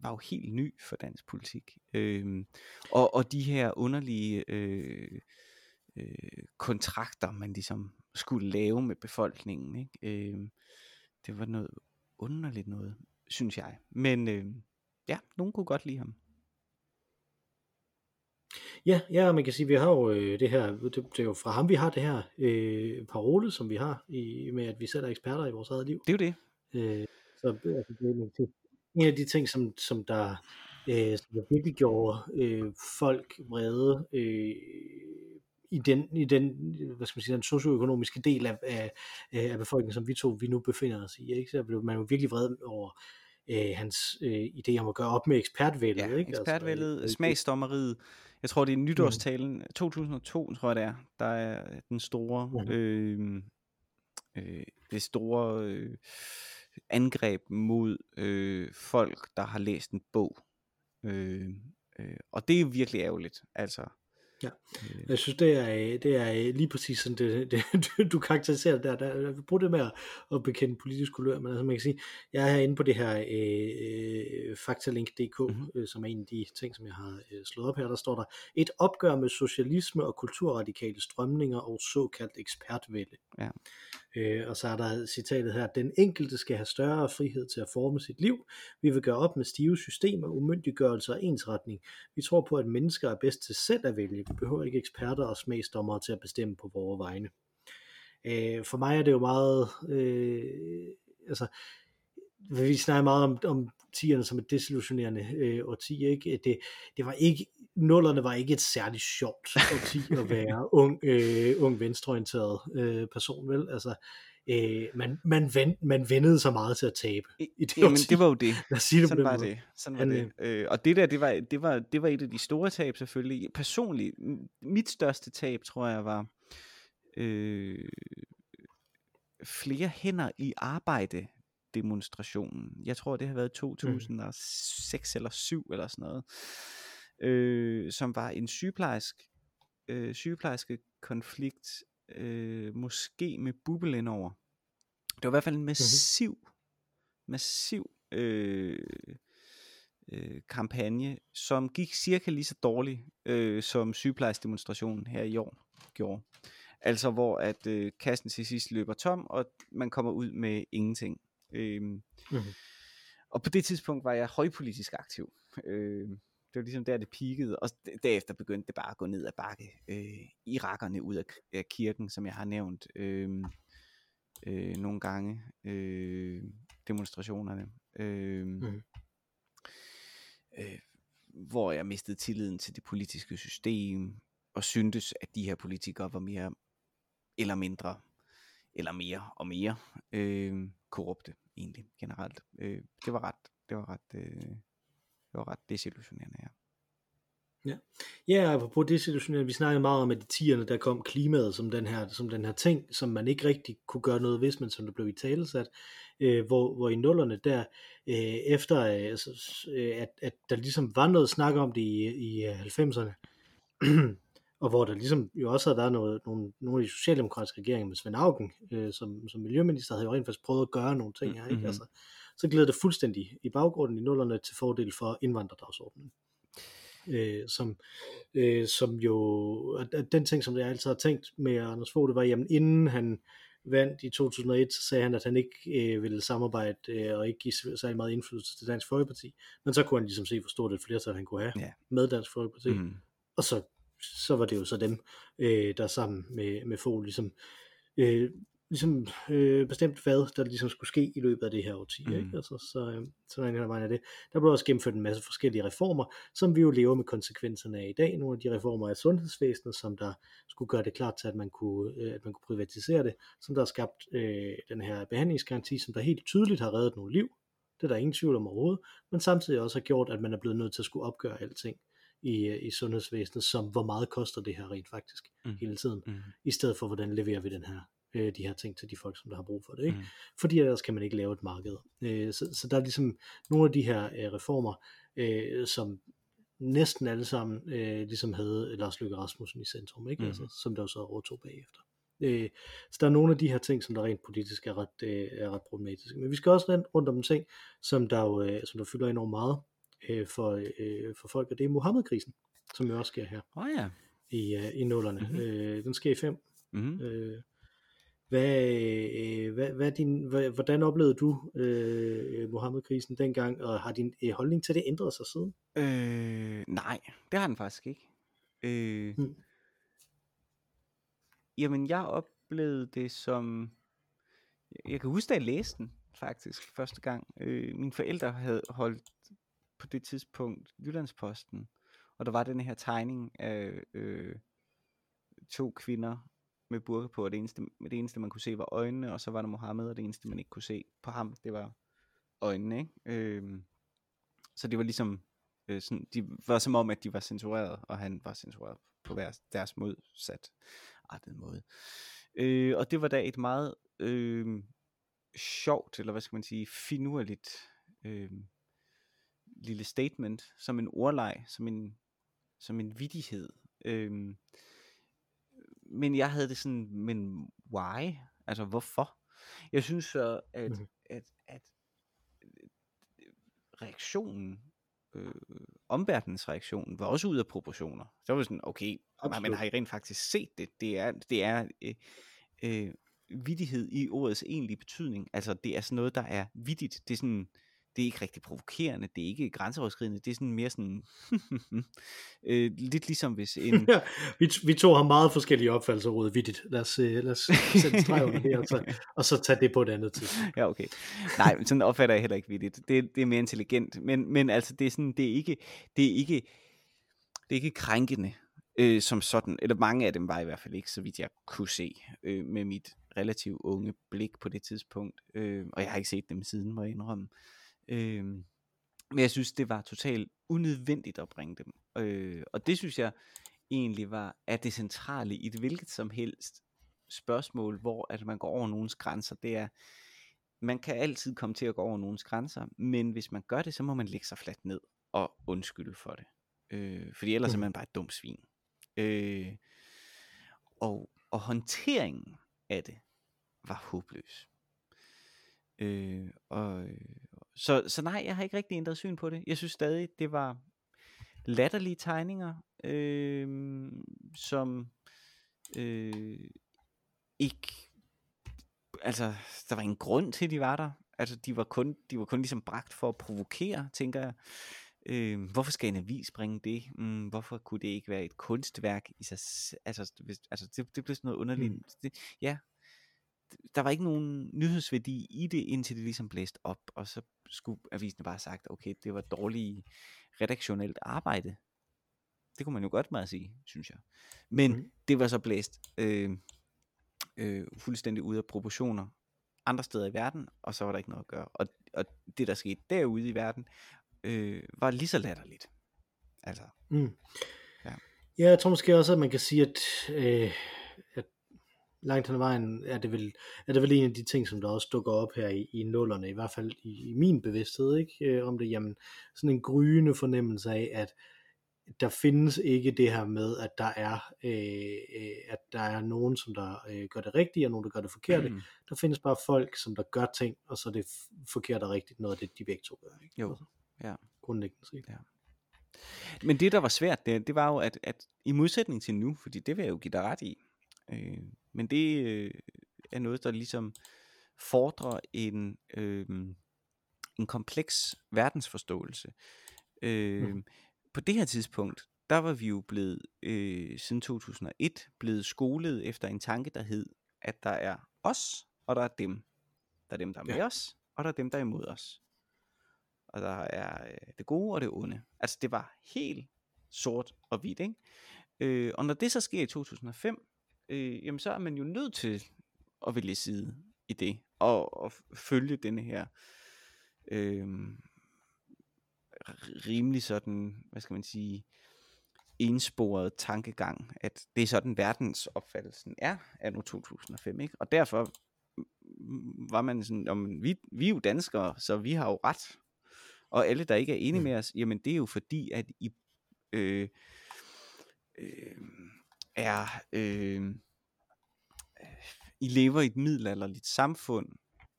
var jo helt ny for dansk politik. Øhm, og, og de her underlige øh, øh, kontrakter, man ligesom skulle lave med befolkningen, ikke? Øhm, det var noget underligt noget, synes jeg. Men øh, ja, nogen kunne godt lide ham. Ja, ja, man kan sige, vi har jo øh, det her, det, det er jo fra ham, vi har det her øh, parole, som vi har, i, med at vi selv er eksperter i vores eget liv. Det er jo det. Øh, så altså, det er en, af de ting, som, som der, øh, som der virkelig gjorde øh, folk vrede øh, i den, i den, hvad skal man sige, den socioøkonomiske del af, af, af befolkningen, som vi to vi nu befinder os i. Ikke? Så blev man jo virkelig vred over øh, hans øh, idé om at gøre op med ekspertvældet. Ja, ikke? ekspertvældet, Altså, smagsdommeriet. Jeg tror, det er nytårstalen 2002, tror jeg det er, der er den store, Mhm. øh, øh, det store øh, angreb mod øh, folk, der har læst en bog. Øh, øh, og det er virkelig ærgerligt. Altså, Ja, jeg synes, det er, det er lige præcis sådan, det, det, du karakteriserer der. der jeg vil bruge det med at, at bekende politisk kulør, men altså man kan sige, jeg er herinde på det her øh, faktalink.dk, mm-hmm. øh, som er en af de ting, som jeg har øh, slået op her, der står der, et opgør med socialisme og kulturradikale strømninger og såkaldt ekspertvælde. Ja. Øh, og så er der citatet her, den enkelte skal have større frihed til at forme sit liv. Vi vil gøre op med stive systemer, umyndiggørelse og ensretning. Vi tror på, at mennesker er bedst til selv at vælge. Vi behøver ikke eksperter og smagsdommere til at bestemme på vores vegne. Øh, for mig er det jo meget, øh, altså, vi snakker meget om, om tierne som et desillusionerende øh, årti, ikke? Det, det var ikke, nullerne var ikke et særligt sjovt årti at være ung, øh, ung venstreorienteret øh, person, vel? Altså, øh, man, man, vend, man vendede så meget til at tabe. I det Jamen, det var jo det. Lad os sige det Sådan var det. Sådan var det. Øh, og det der, det var, det, var, det var et af de store tab selvfølgelig. Personligt, mit største tab, tror jeg, var øh, flere hænder i arbejde demonstrationen. Jeg tror, det har været 2006 mm. eller 7 eller sådan noget. Øh, som var en sygeplejersk, øh, sygeplejerske konflikt, øh, måske med bubbel indover. Det var i hvert fald en massiv, mm-hmm. massiv øh, øh, kampagne, som gik cirka lige så dårligt, øh, som sygeplejersdemonstrationen her i år gjorde. Altså hvor at øh, kassen til sidst løber tom, og man kommer ud med ingenting. Øh, mm-hmm. Og på det tidspunkt var jeg højpolitisk aktiv. Øh, det var ligesom der, det peakede, og derefter begyndte det bare at gå ned ad bakke. Øh, irakerne ud af, af kirken, som jeg har nævnt øh, øh, nogle gange. Øh, demonstrationerne. Øh, mm. øh, hvor jeg mistede tilliden til det politiske system, og syntes, at de her politikere var mere eller mindre, eller mere og mere øh, korrupte egentlig generelt. Øh, det var ret, det var ret, øh, det var ret desillusionerende, ja. Ja, ja på desillusionerende, vi snakkede meget om, at i tierne, der kom klimaet som den her, som den her ting, som man ikke rigtig kunne gøre noget ved, men som der blev i talesat, øh, hvor, hvor i nullerne der, øh, efter øh, altså, øh, at, at der ligesom var noget snak om det i, i 90'erne, og hvor der ligesom jo også havde været noget, nogle, nogle af de socialdemokratiske regeringer med Svend Augen øh, som, som miljøminister, havde jo rent faktisk prøvet at gøre nogle ting her, ikke? Mm-hmm. Altså, så glæder det fuldstændig i baggrunden i nullerne til fordel for indvandrerdagsordenen. Øh, som, øh, som jo, at den ting, som jeg altid har tænkt med Anders Fogh, det var, jamen inden han vandt i 2001, så sagde han, at han ikke øh, ville samarbejde øh, og ikke give særlig meget indflydelse til Dansk Folkeparti. Men så kunne han ligesom se, hvor stort et flertal han kunne have ja. med Dansk Folkeparti. Mm. Og så, så var det jo så dem, øh, der sammen med, med Fogh ligesom øh, ligesom øh, bestemt, hvad der ligesom skulle ske i løbet af det her årti. Mm. Ikke? Altså, så, øh, så er en af det. Der blev også gennemført en masse forskellige reformer, som vi jo lever med konsekvenserne af i dag. Nogle af de reformer af sundhedsvæsenet, som der skulle gøre det klart til, at man kunne, øh, at man kunne privatisere det, som der har skabt øh, den her behandlingsgaranti, som der helt tydeligt har reddet nogle liv. Det er der ingen tvivl om overhovedet, men samtidig også har gjort, at man er blevet nødt til at skulle opgøre alting i, øh, i sundhedsvæsenet, som hvor meget koster det her rent faktisk mm. hele tiden, mm. i stedet for hvordan leverer vi den her øh, de her ting til de folk, som der har brug for det. Ikke? Mm. Fordi ellers kan man ikke lave et marked. Øh, så, så der er ligesom nogle af de her øh, reformer, øh, som næsten alle sammen øh, ligesom havde Lars Løkke Rasmussen i centrum, ikke? Mm. Altså, som der jo så overtog bagefter. Øh, så der er nogle af de her ting, som der rent politisk er ret, øh, er ret problematiske. Men vi skal også rent rundt om en ting, som der jo øh, som der fylder enormt meget øh, for, øh, for folk, og det er Mohammed-krisen, som jo også sker her. Oh, ja. I, øh, i nullerne. Mm-hmm. Øh, den sker i fem. Mm-hmm. Øh, hvad, øh, hvad, hvad din, hvad, hvordan oplevede du øh, Mohammed-krisen dengang, og har din øh, holdning til det ændret sig siden? Øh, nej, det har den faktisk ikke. Øh, hmm. Jamen, jeg oplevede det som... Jeg kan huske, at jeg læste den faktisk første gang. Øh, mine forældre havde holdt på det tidspunkt Jyllandsposten, og der var den her tegning af øh, to kvinder med burka på, og det eneste, det eneste man kunne se var øjnene, og så var der Mohammed, og det eneste man ikke kunne se på ham, det var øjnene, ikke? Øh, så det var ligesom, øh, sådan, de var som om, at de var censureret, og han var censureret på deres, deres modsat artet måde. Øh, og det var da et meget øh, sjovt, eller hvad skal man sige, finurligt øh, lille statement, som en ordleg, som en, som en vidighed, Øh, men jeg havde det sådan, men why? Altså hvorfor? Jeg synes så, at, Mhm. at, at reaktionen, øh, omverdenens reaktion, var også ud af proportioner. Så var det sådan, okay, men Absolut. har I rent faktisk set det? Det er, det er øh, øh, vidighed i ordets egentlige betydning. Altså det er sådan noget, der er vidigt. Det er sådan, det er ikke rigtig provokerende, det er ikke grænseoverskridende, det er sådan mere sådan, øh, lidt ligesom hvis en, vi, vi to har meget forskellige opfattelser ordet vittigt. Lad os, øh, lad os sætte streg under det, og så, og så tage det på et andet tidspunkt. ja, okay. Nej, men sådan opfatter jeg heller ikke vidigt. Det, det er mere intelligent. Men, men altså, det er sådan, det er ikke, det er ikke, det er ikke krænkende øh, som sådan. Eller mange af dem var i hvert fald ikke, så vidt jeg kunne se, øh, med mit relativt unge blik på det tidspunkt. Øh, og jeg har ikke set dem siden, må jeg indrømme. Øh, men jeg synes, det var totalt unødvendigt at bringe dem. Øh, og det synes jeg egentlig var at det centrale i det hvilket som helst spørgsmål, hvor at man går over nogens grænser. Det er, man kan altid komme til at gå over nogens grænser, men hvis man gør det, så må man lægge sig fladt ned og undskylde for det. Øh, fordi ellers mm. er Mhm. man bare et dumt svin. Øh, og, og håndteringen af det var håbløs. Øh, og, så, så nej, jeg har ikke rigtig ændret syn på det. Jeg synes stadig, det var latterlige tegninger, øh, som øh, ikke, altså, der var ingen grund til, at de var der. Altså, de var kun, de var kun ligesom bragt for at provokere, tænker jeg. Øh, hvorfor skal en avis bringe det? Mm, hvorfor kunne det ikke være et kunstværk i sig Altså, hvis, altså det, det blev sådan noget underligt. Mm. Det, ja, der var ikke nogen nyhedsværdi i det, indtil det ligesom blæste op, og så skulle avisen bare have sagt, okay, det var dårligt redaktionelt arbejde. Det kunne man jo godt meget sige, synes jeg. Men mm. det var så blæst øh, øh, fuldstændig ud af proportioner andre steder i verden, og så var der ikke noget at gøre. Og, og det, der skete derude i verden, øh, var lige så latterligt. Altså, Mm. Ja. Ja, jeg tror måske også, at man kan sige, at, øh, at langt hen ad vejen er det, vel, er det vel en af de ting, som der også dukker op her i, i nullerne, i hvert fald i, i min bevidsthed, ikke? Øh, om det, jamen, sådan en gryende fornemmelse af, at der findes ikke det her med, at der er, øh, øh, at der er nogen, som der øh, gør det rigtige, og nogen, der gør det forkerte. Mm. Der findes bare folk, som der gør ting, og så er det forkert og rigtigt noget af det, de begge to gør. Ikke? Jo, Altså, ja. Grundlæggende set. Men det, der var svært, det, det var jo, at, at i modsætning til nu, fordi det vil jeg jo give dig ret i, øh, men det øh, er noget, der ligesom fordrer en, øh, en kompleks verdensforståelse. Øh, Mhm. På det her tidspunkt, der var vi jo blevet, øh, siden 2001, blevet skolet efter en tanke, der hed, at der er os, og der er dem. Der er dem, der er med Ja. os, og der er dem, der er imod os. Og der er øh, det gode og det onde. Altså det var helt sort og hvidt, ikke? Øh, og når det så sker i 2005, øh, jamen så er man jo nødt til at vælge side i det, og, og følge denne her øh, rimelig sådan, hvad skal man sige, ensporet tankegang, at det er sådan verdensopfattelsen er af nu 2005, ikke? Og derfor var man sådan, om vi, vi er jo danskere, så vi har jo ret. Og alle, der ikke er enige Mm. med os, jamen det er jo fordi, at I øh, øh, er, øh, I lever i et middelalderligt samfund,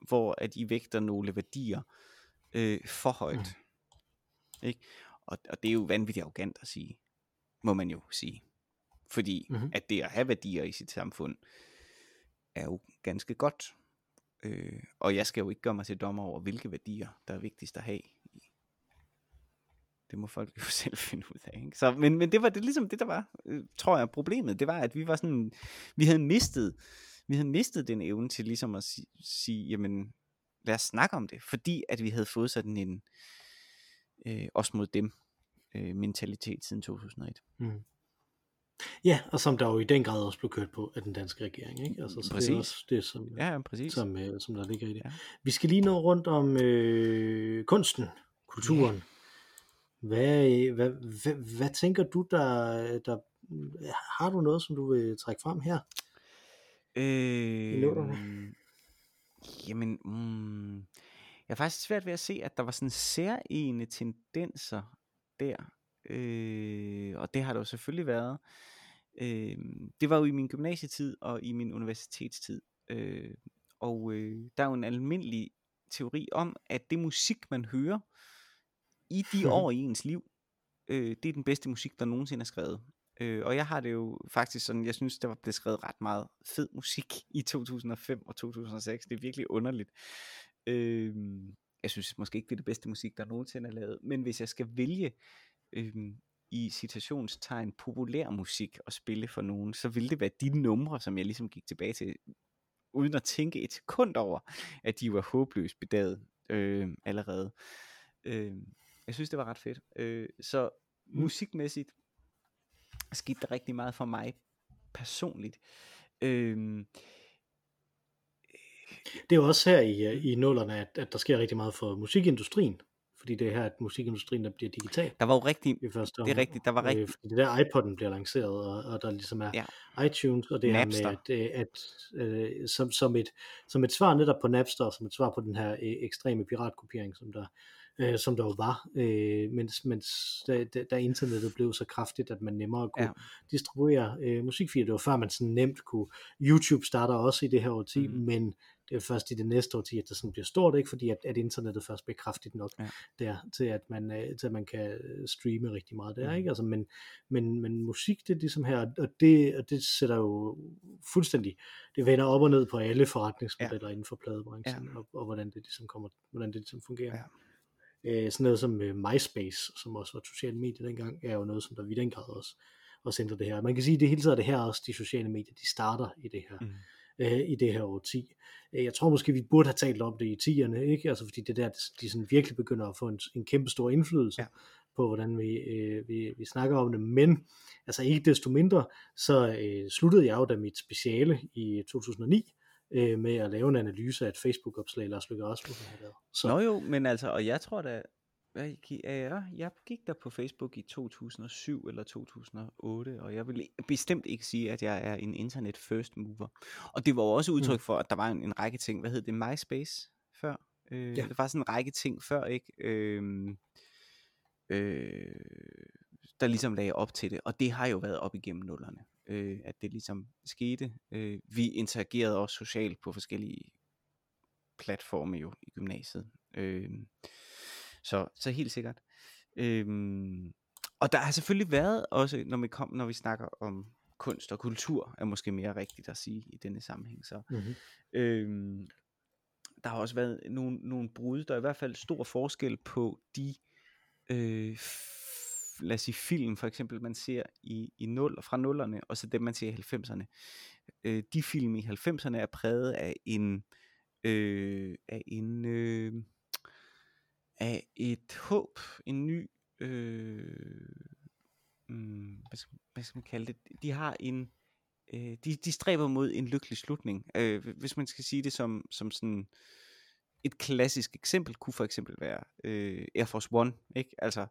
hvor at I vægter nogle værdier øh, for højt. Mm. Ikke? Og, og det er jo vanvittigt arrogant at sige, må man jo sige. Fordi Mhm. mm-hmm. at det at have værdier i sit samfund, er jo ganske godt. Øh, og jeg skal jo ikke gøre mig til dommer over, hvilke værdier, der er vigtigst at have. Det må folk jo selv finde ud af. Ikke? Så, men, men det var det ligesom det, der var, øh, tror jeg, problemet. Det var, at vi var sådan, vi havde mistet, vi havde mistet den evne til ligesom at si, sige, jamen, lad os snakke om det. Fordi at vi havde fået sådan en, øh, os mod dem, øh, mentalitet siden 2001. Mm. Ja, og som der jo i den grad også blev kørt på af den danske regering. Ikke? Altså, så Præcis. det er også det, som, Ja, ja præcis. som, øh, som der ligger i det. Ja. Vi skal lige nå rundt om øh, kunsten, kulturen. Hvad, øh, hvad, hvad, hvad tænker du, der, der har du noget, som du vil trække frem her? Øh, jamen, mm, jeg er faktisk svært ved at se, at der var sådan særlige tendenser der. Øh, og det har der jo selvfølgelig været. Øh, det var jo i min gymnasietid og i min universitetstid. Øh, og øh, der er jo en almindelig teori om, at det musik, man hører i de år i ens liv, øh, det er den bedste musik, der nogensinde er skrevet. Øh, og jeg har det jo faktisk sådan, jeg synes, der var blevet skrevet ret meget fed musik i 2005 og 2006. Det er virkelig underligt. Øh, jeg synes måske ikke, det er det bedste musik, der nogensinde er lavet. Men hvis jeg skal vælge øh, i citationstegn populær musik at spille for nogen, så ville det være de numre, som jeg ligesom gik tilbage til, uden at tænke et sekund over, at de var håbløst bedaget øh, allerede. Øh, jeg synes, det var ret fedt. Øh, så mm. musikmæssigt skete der rigtig meget for mig personligt. Øh, det er jo også her i, i nullerne, at, at der sker rigtig meget for musikindustrien fordi det er her, at musikindustrien der bliver digital. Der var jo rigtig, det er rigtigt, der var rigtig... Øh, fordi det der iPod'en bliver lanceret, og, og der ligesom er ja. iTunes, og det Napster. her med, at, at, at øh, som, som, et, som et svar netop på Napster, som et svar på den her øh, ekstreme piratkopiering, som der, øh, som der jo var, øh, mens, mens da, da, internettet blev så kraftigt, at man nemmere kunne ja. distribuere øh, musikfiler. Det var før man sådan nemt kunne, YouTube starter også i det her årti, mm. men det er først i det næste årti, at det sådan bliver stort, ikke? fordi at, at internettet først bliver kraftigt nok ja. der, til at, man, øh, til at man kan streame rigtig meget der, mm. ikke? Altså, men, men, men musik, det er ligesom her, og det, og det sætter jo fuldstændig, det vender op og ned på alle forretningsmodeller ja. inden for pladebranchen, ja. og, og hvordan det ligesom kommer, hvordan det ligesom fungerer. Ja. Øh, sådan noget som uh, MySpace, som også var et socialt medie dengang, er jo noget, som der vidt den grad også, også ændrer det her. Man kan sige, at det hele tiden er det her også, de sociale medier, de starter i det her. Mm øh, i det her årti. Øh, jeg tror måske, vi burde have talt om det i 10'erne, ikke? Altså, fordi det der, de sådan virkelig begynder at få en, en kæmpe stor indflydelse ja. på, hvordan vi, øh, vi, vi snakker om det. Men altså ikke desto mindre, så øh, sluttede jeg jo da mit speciale i 2009, øh, med at lave en analyse af et Facebook-opslag, Lars Løkke Rasmussen har lavet. Så. Nå jo, men altså, og jeg tror da, hvad, jeg, jeg gik der på Facebook i 2007 eller 2008, og jeg vil bestemt ikke sige, at jeg er en internet first mover. Og det var også udtryk mm. for, at der var en, en række ting, hvad hed det, MySpace før? Øh, ja. Der var sådan en række ting før, ikke? Øh, øh, der ligesom lagde op til det, og det har jo været op igennem nullerne, øh, at det ligesom skete. Øh, vi interagerede også socialt på forskellige platforme jo i gymnasiet. Øh, så, så helt sikkert. Øhm, og der har selvfølgelig været også, når vi, kom, når vi snakker om kunst og kultur, er måske mere rigtigt at sige i denne sammenhæng. Så, mm-hmm. øhm, der har også været nogle, nogle brud. Der er i hvert fald stor forskel på de øh, lad os sige film for eksempel man ser i, i nul, fra nullerne og så dem man ser i 90'erne. Øh, de film i 90'erne er præget af en øh, af en øh, af et håb, en ny, øh, mm, hvad, skal, hvad skal man kalde det, de har en, øh, de, de stræber mod en lykkelig slutning. Øh, hvis man skal sige det som, som sådan et klassisk eksempel, kunne for eksempel være øh, Air Force One, ikke? Altså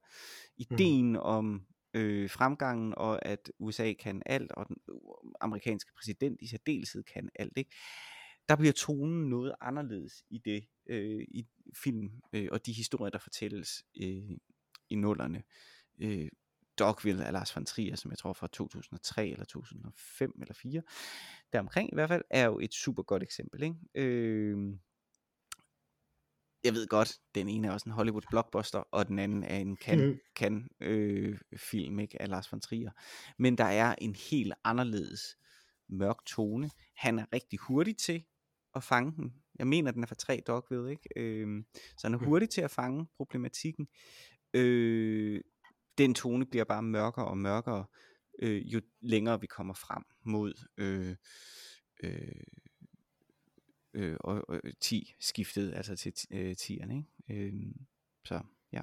ideen mm. om øh, fremgangen, og at USA kan alt, og den amerikanske præsident i særdeleshed kan alt, ikke? der bliver tonen noget anderledes i det øh, i film øh, og de historier der fortælles øh, i nullerne. Øh, Dogville af Lars von Trier, som jeg tror fra 2003 eller 2005 eller 4, deromkring i hvert fald, er jo et super godt eksempel. Ikke? Øh, jeg ved godt, den ene er også en Hollywood blockbuster, og den anden er en kan, mm. kan øh, film ikke, af Lars von Trier. Men der er en helt anderledes mørk tone. Han er rigtig hurtig til at fange den. Jeg mener, den er for tre ved, ikke? Øh, så han er hurtig til at fange problematikken. Øh, den tone bliver bare mørkere og mørkere, øh, jo længere vi kommer frem mod øh, øh, øh, og, og 10 skiftet, altså til øh, 10'erne. Ikke? Øh, så ja.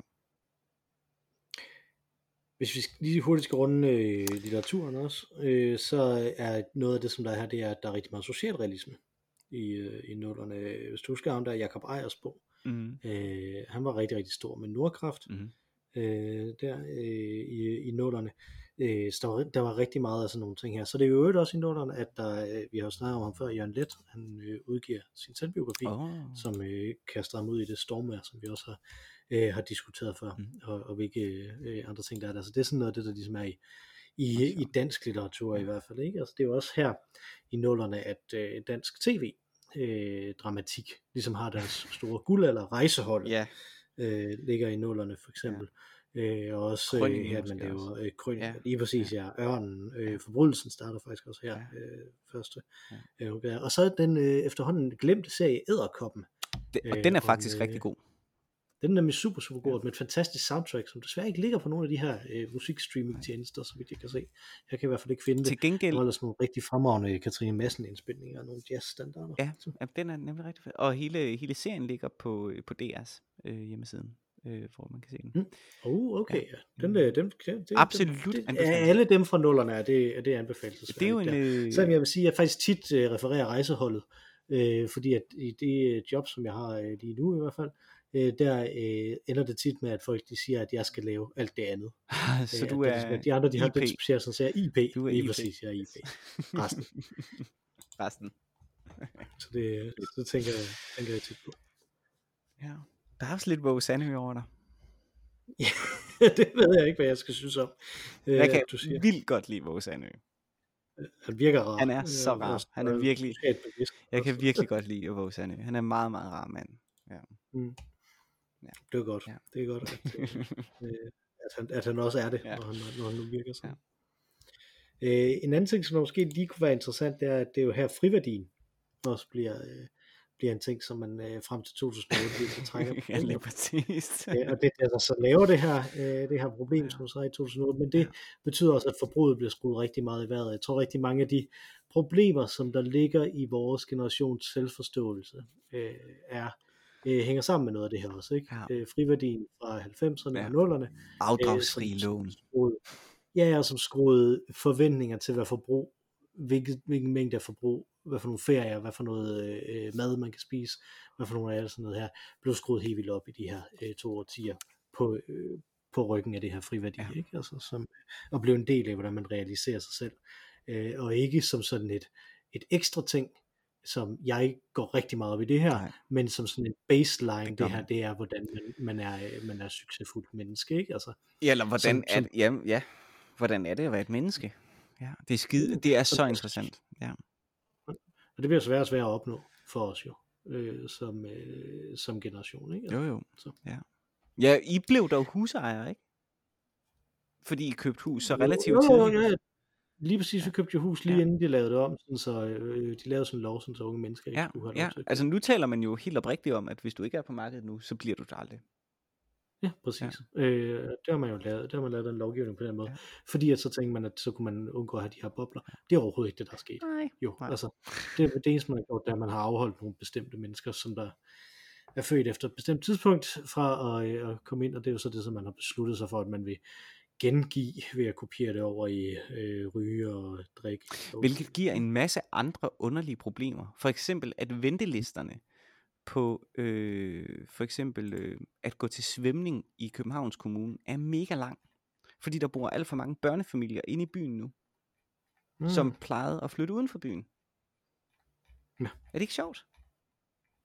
Hvis vi lige hurtigt skal runde øh, litteraturen også, øh, så er noget af det, som der er her, det er, at der er rigtig meget socialrealisme i, øh, i nullerne. Hvis du husker ham der, Jacob Ejers bog, mm. øh, han var rigtig, rigtig stor med Nordkraft, mm. øh, der øh, i, i nullerne. Øh, så der var, der var rigtig meget af sådan nogle ting her. Så det er jo øvrigt også i nullerne, at der, øh, vi har snakket om ham før, Jørgen Let, han øh, udgiver sin selvbiografi, oh. som øh, kaster ham ud i det stormvær, som vi også har, øh, har diskuteret før, mm. og, og hvilke øh, andre ting der er der. Så det er sådan noget af det, der ligesom er i, i, i dansk litteratur i hvert fald. Ikke? Altså, det er jo også her i nullerne, at øh, dansk tv øh, dramatik ligesom har deres store guldalder, rejsehold, Ja, øh, ligger i nullerne for eksempel. Øh, og også øh, Krøniken her, at man laver øh, krøniker. Ja. Ja. Lige præcis, ja. Ørnen, øh, forbrydelsen starter faktisk også her, Ja. ja. øh, første. Ja. Ja. Øh, ja. og så den øh, efterhånden glemte serie Æderkoppen. det, og Øh, den er om, faktisk øh, rigtig god. Den er nemlig super, super god, med et fantastisk soundtrack, som desværre ikke ligger på nogle af de her øh, musikstreaming-tjenester, så vidt jeg kan se. Jeg kan i hvert fald ikke finde det. Til gengæld, var der sådan nogle rigtig fremragende Katrine Madsen indspilninger og nogle jazzstandarder. Ja, ja, den er nemlig rigtig fed. Og hele, hele serien ligger på, øh, på DR's øh, hjemmesiden, øh, hvor man kan se den. Mm. Oh, okay. Ja. Den, øh, den, det, det, Absolut Den, det, ja, alle dem fra nullerne er det, er det anbefalesværdigt. Det er jo en... Øh, Selvom jeg vil sige, at jeg faktisk tit øh, refererer rejseholdet, øh, fordi at i det øh, job, som jeg har øh, lige nu i hvert fald, øh, der øh, ender det tit med, at folk de siger, at jeg skal lave alt det andet. så Øh, du det er ligesom, de andre, de har IP. den specielt, sådan, så jeg er IP. Du er lige IP. præcis, jeg er IP. Resten. Resten. Så det, det tænker, jeg, tænker jeg tit på. Ja. Der er også lidt Våge Sandø over dig. det ved jeg ikke, hvad jeg skal synes om. Øh, Jeg kan du siger. vildt godt lide Våge Sandø. Han virker rar. Han er så Øh, rar. også- Han er virkelig- Jeg kan virkelig godt lide Våge Sandø. Han er meget, meget rar mand. Det er godt. Ja. Det er godt, at, øh, at, han, at han også er det, Ja. ja. når, han, når han nu virker sådan. Ja. Øh, en anden ting, som måske lige kunne være interessant, det er, at det er jo her friværdien også bliver, øh, bliver en ting, som man øh, frem til 2008 virkelig trækker på. ja, lige præcis. Og det er der så laver det her, øh, det her problem, Ja. som så er i 2008, men det betyder også, at forbruget bliver skruet rigtig meget i vejret. Jeg tror rigtig mange af de problemer, som der ligger i vores generations selvforståelse, øh, er øh, hænger sammen med noget af det her også. Ikke? Ja. Øh, friværdien fra 90'erne Ja. og 0'erne, Afdragsfri øh, lån. skruede, ja, og som skruede forventninger til, hvad forbrug, hvilket, hvilken mængde af forbrug, hvad for nogle ferier, hvad for noget øh, mad, man kan spise, hvad for nogle af sådan noget her, blev skruet helt vildt op i de her øh, to årtier på, øh, på ryggen af det her friværdi, Ja. ikke? Altså, som, og blev en del af, hvordan man realiserer sig selv, øh, og ikke som sådan et, et ekstra ting, som jeg går rigtig meget op i det her, Nej. men som sådan en baseline, Det det, her, det er, hvordan man, man er, øh, man er succesfuldt menneske, ikke? Altså, Ja, eller hvordan Som- er som- det, ja, ja, hvordan er det at være et menneske? Ja, det er skide, det er så interessant. Ja. Og det bliver svært og svært at opnå for os jo, øh, som, øh, som generation. Ikke? Jo, jo. Så. Ja. ja, I blev dog husejere, ikke? Fordi I købte hus så relativt jo, jo, tidligt. ja, lige præcis, vi købte jo hus lige Ja. inden de lavede det om, sådan, så øh, de lavede sådan en lov, sådan, så unge mennesker ikke Ja, skulle have ja. lov til altså nu taler man jo helt oprigtigt om, at hvis du ikke er på markedet nu, så bliver du det aldrig. Ja, præcis. Ja. Øh, det har man jo lavet, det har man lavet en lovgivning på den måde. Ja. Fordi at så tænkte man, at så kunne man undgå at have de her bobler. Det er overhovedet ikke det, der er sket. Nej. Jo, Nej. altså, det, det eneste, man har gjort, det er, at man har afholdt nogle bestemte mennesker, som der er født efter et bestemt tidspunkt fra at, øh, at komme ind, og det er jo så det, som man har besluttet sig for, at man vil gengive ved at kopiere det over i øh, ryge og drikke. Hvilket giver en masse andre underlige problemer. For eksempel at ventelisterne på øh, for eksempel øh, at gå til svømning i Københavns Kommune er mega lang. Fordi der bor alt for mange børnefamilier inde i byen nu, mm. som plejede at flytte uden for byen. Ja. Er det ikke sjovt?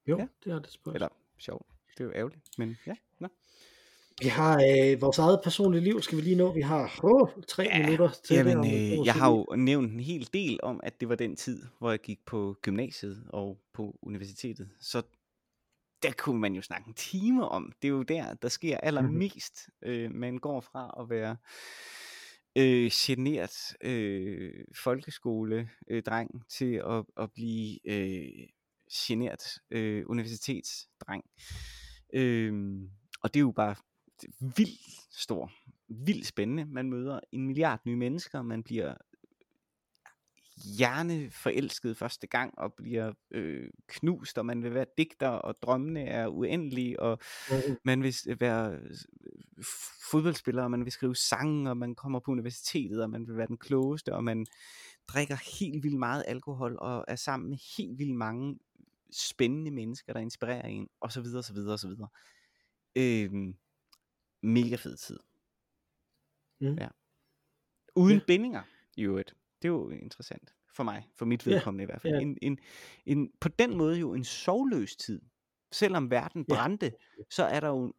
Jo, Ja. det er det spørgsmål. Eller sjovt. Det er jo ærgerligt. Men ja, nå. Vi har øh, vores eget personlige liv, skal vi lige nå. Vi har oh, tre Ja, minutter til det. Jamen, må øh, jeg har jo nævnt en hel del om, at det var den tid, hvor jeg gik på gymnasiet og på universitetet. Så der kunne man jo snakke en time om. Det er jo der, der sker allermest. Øh, man går fra at være øh, genert øh, folkeskole øh, dreng til at, at blive øh, genert øh, universitetsdreng. Øh, og det er jo bare vildt stor, vildt spændende. Man møder en milliard nye mennesker, man bliver hjerneforelsket første gang og bliver øh, knust, og man vil være digter, og drømmene er uendelige, og Mhm. man vil s- være øh, fodboldspiller, og man vil skrive sange, og man kommer på universitetet, og man vil være den klogeste, og man drikker helt vildt meget alkohol, og er sammen med helt vildt mange spændende mennesker, der inspirerer en, og så videre, så videre, og så videre. Øhm, mega fed tid. Mm. Ja. Uden Ja. bindinger, i øvrigt. Det er jo interessant. For mig, for mit Ja, vedkommende i hvert fald. ja. En, en, en, på den måde jo en sovløs tid. Selvom verden Ja. brændte, så er der jo,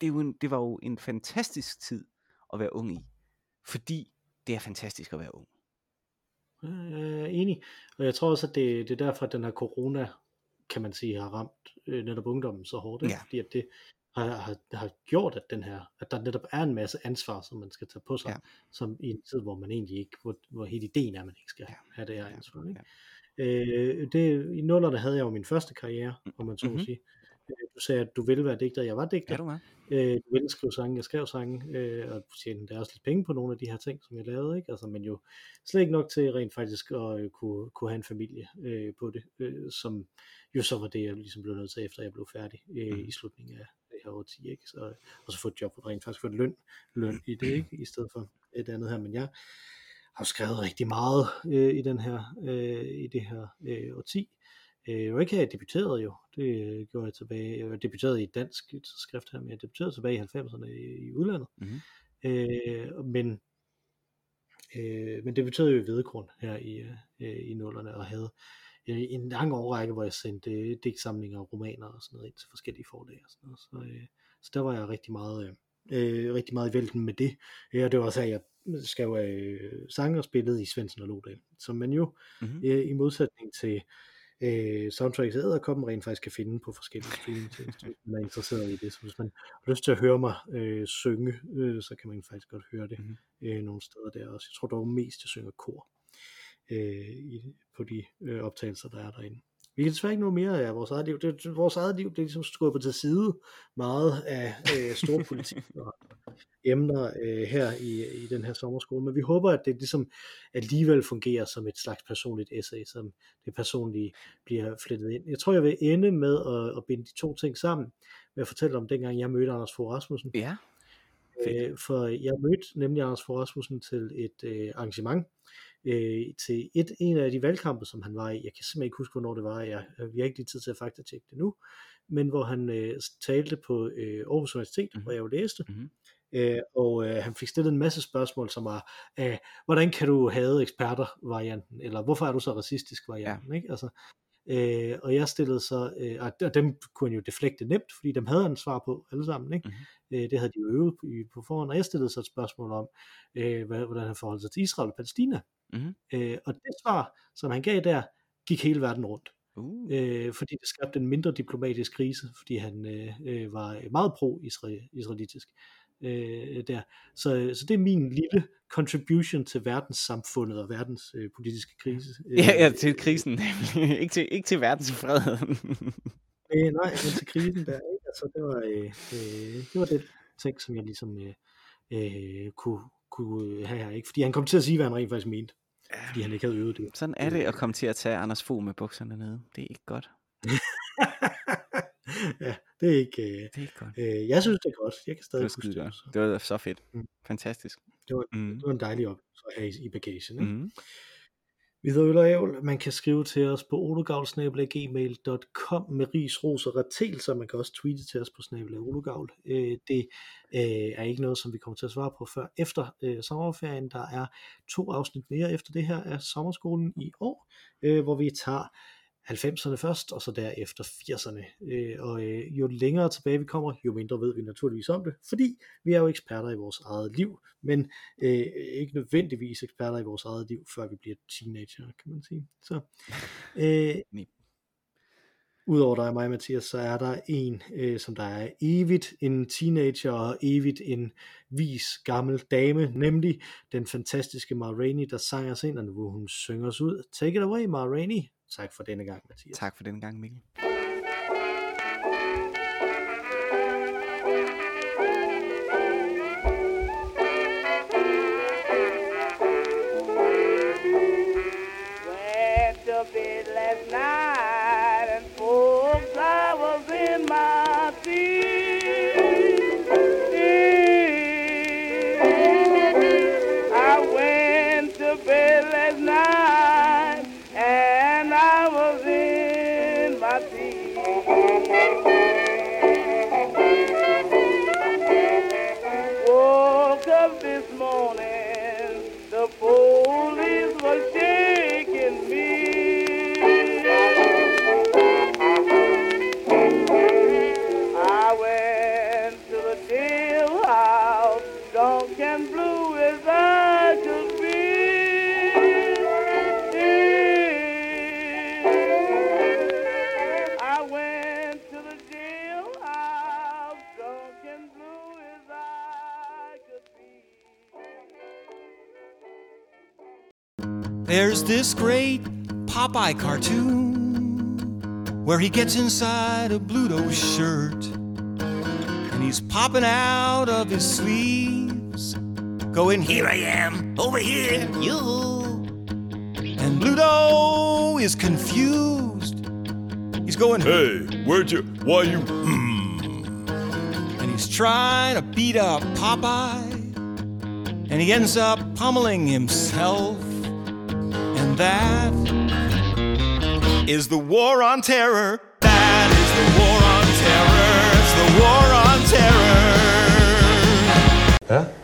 det, er jo en, det var jo en fantastisk tid at være ung i. Fordi det er fantastisk at være ung. Jeg er enig, og jeg tror også, at det, det er derfor, at den her corona, kan man sige, har ramt øh, netop ungdommen så hårdt, ikke? Ja. fordi at det har, har, har gjort, at, den her, at der netop er en masse ansvar, som man skal tage på sig, Ja. ja. som i en tid, hvor man egentlig ikke, hvor, hvor hele ideen er, at man ikke skal Ja. ja. have det her Ja. ansvar. Ikke? Øh, det, I nullerne havde jeg jo min første karriere, om man så må Mhm. sige. Øh, Du sagde, at du ville være digter, jeg var digter. Er du med? Øh, du ville skrive sange, jeg skrev sange, øh, og tjente der også lidt penge på nogle af de her ting, som jeg lavede, ikke? Altså, men jo slet ikke nok til rent faktisk at øh, kunne, kunne have en familie øh, på det, øh, som jo så var det, jeg ligesom blev nødt til, efter jeg blev færdig øh, Mhm. i slutningen af her årti, ikke? Så, og så få et job, og rent faktisk få et løn, løn i det, ikke? I stedet for et andet her, men jeg har skrevet rigtig meget øh, i den her, øh, i det her øh, årti, Øh, jeg var ikke her, jeg debuterede jo. Det øh, gjorde jeg tilbage. Jeg debuterede i et dansk skrift her, men jeg debuterede tilbage i 90'erne i, i udlandet. Mhm. Øh, men, øh, men debuterede jo i Hvedekorn her i, øh, i nullerne, og havde øh, en lang årrække, hvor jeg sendte øh, digtsamlinger og romaner og sådan noget ind til forskellige forlag og sådan noget. Så, øh, så der var jeg rigtig meget, øh, øh, rigtig meget i vælten med det. Ja, det var også her, jeg skrev øh, sange og spillede i Svendsen og Lodal, som man jo Mhm. øh, i modsætning til øh, soundtracks Æderkoppen rent faktisk kan finde på forskellige streamingtjenester, hvis man er interesseret i det. Så hvis man har lyst til at høre mig øh, synge, øh, så kan man faktisk godt høre det Mhm. øh, nogle steder der også. Jeg tror dog mest, jeg synger kor øh, i, på de øh, optagelser, der er derinde. Vi kan desværre ikke nå mere af vores eget liv. Det, det, vores eget liv bliver ligesom skubbet til side meget af øh, stor politik og emner øh, her i, i den her sommerskole, men vi håber, at det ligesom alligevel fungerer som et slags personligt essay, som det personlige bliver flettet ind. Jeg tror, jeg vil ende med at, at binde de to ting sammen, med at fortælle om dengang jeg mødte Anders Fogh Rasmussen. Ja. Fedt. Øh, for jeg mødte nemlig Anders Fogh Rasmussen til et øh, arrangement, øh, til et, en af de valgkampe, som han var i. Jeg kan simpelthen ikke huske, hvornår det var. Jeg, øh, vi har ikke lige tid til at faktatjekke det nu. Men hvor han øh, talte på øh, Aarhus Universitet, Mhm. mm-hmm. hvor jeg jo læste. Mhm. Øh, og øh, han fik stillet en masse spørgsmål, som var, øh, hvordan kan du have eksperter-varianten? Eller hvorfor er du så racistisk-varianten? Ja. Ikke? Altså, øh, og jeg stillede så, øh, og dem kunne han jo deflekte nemt, fordi dem havde han svar på alle sammen. Ikke? Mhm. Øh, det havde de jo øvet på, i- på forhånd, og jeg stillede så et spørgsmål om, øh, hvad, hvordan han forholdt sig til Israel og Palæstina. Mhm. Øh, og det svar, som han gav der, gik hele verden rundt. Uh. Øh, fordi det skabte en mindre diplomatisk krise, fordi han øh, øh, var meget pro-israelitisk øh, der. Så, så det er min lille contribution til verdenssamfundet og verdens øh, politiske krise. Øh, Ja, ja, til krisen. ikke, til, ikke til verdensfreden. Øh, nej, men til krisen der, ikke? Altså, det var, øh, øh, det var det ting, som jeg ligesom øh, øh, kunne, kunne have her, ikke? Fordi han kom til at sige, hvad han rent faktisk mente, fordi han ikke havde øvet det. Sådan er det at komme til at tage Anders Fogh med bukserne nede. Det er ikke godt. ja, det er ikke... Øh, Det er ikke godt. øh, jeg synes, det er godt. Jeg kan Det stadig var huske det. så Det var så fedt. Mm. Fantastisk. Det var, Mm. det var en dejlig oplevelse at have i, i bagagen. Ikke? Mm. Vi hedder Øl og Ævl. Man kan skrive til os på ologavl.gmail.com med ris, ros og retelser. Man kan også tweete til os på snabel ologavl. Øh, det øh, er ikke noget, som vi kommer til at svare på før efter øh, sommerferien. Der er to afsnit mere efter det her af sommerskolen i år, øh, hvor vi tager 90'erne først, og så derefter 80'erne. Øh, og øh, jo længere tilbage vi kommer, jo mindre ved vi naturligvis om det, fordi vi er jo eksperter i vores eget liv, men øh, ikke nødvendigvis eksperter i vores eget liv, før vi bliver teenager, kan man sige. Så, øh. Udover dig og mig, Mathias, så er der en, øh, som der er evigt en teenager og evigt en vis gammel dame, nemlig den fantastiske Ma Rainey, der sang os ind, og nu hun synge os ud. Take it away, Ma Rainey. Tak for denne gang, Mathias. Tak for den gang, Mikkel. Cartoon where he gets inside a Bluto shirt and he's popping out of his sleeves, going, Here I am, over here, you. And Bluto is confused. He's going, hmm. Hey, where'd you? Why you? Hmm? and he's trying to beat up Popeye, and he ends up pummeling himself. And that is the war on terror. That is the war on terror. It's the war on terror. Ja,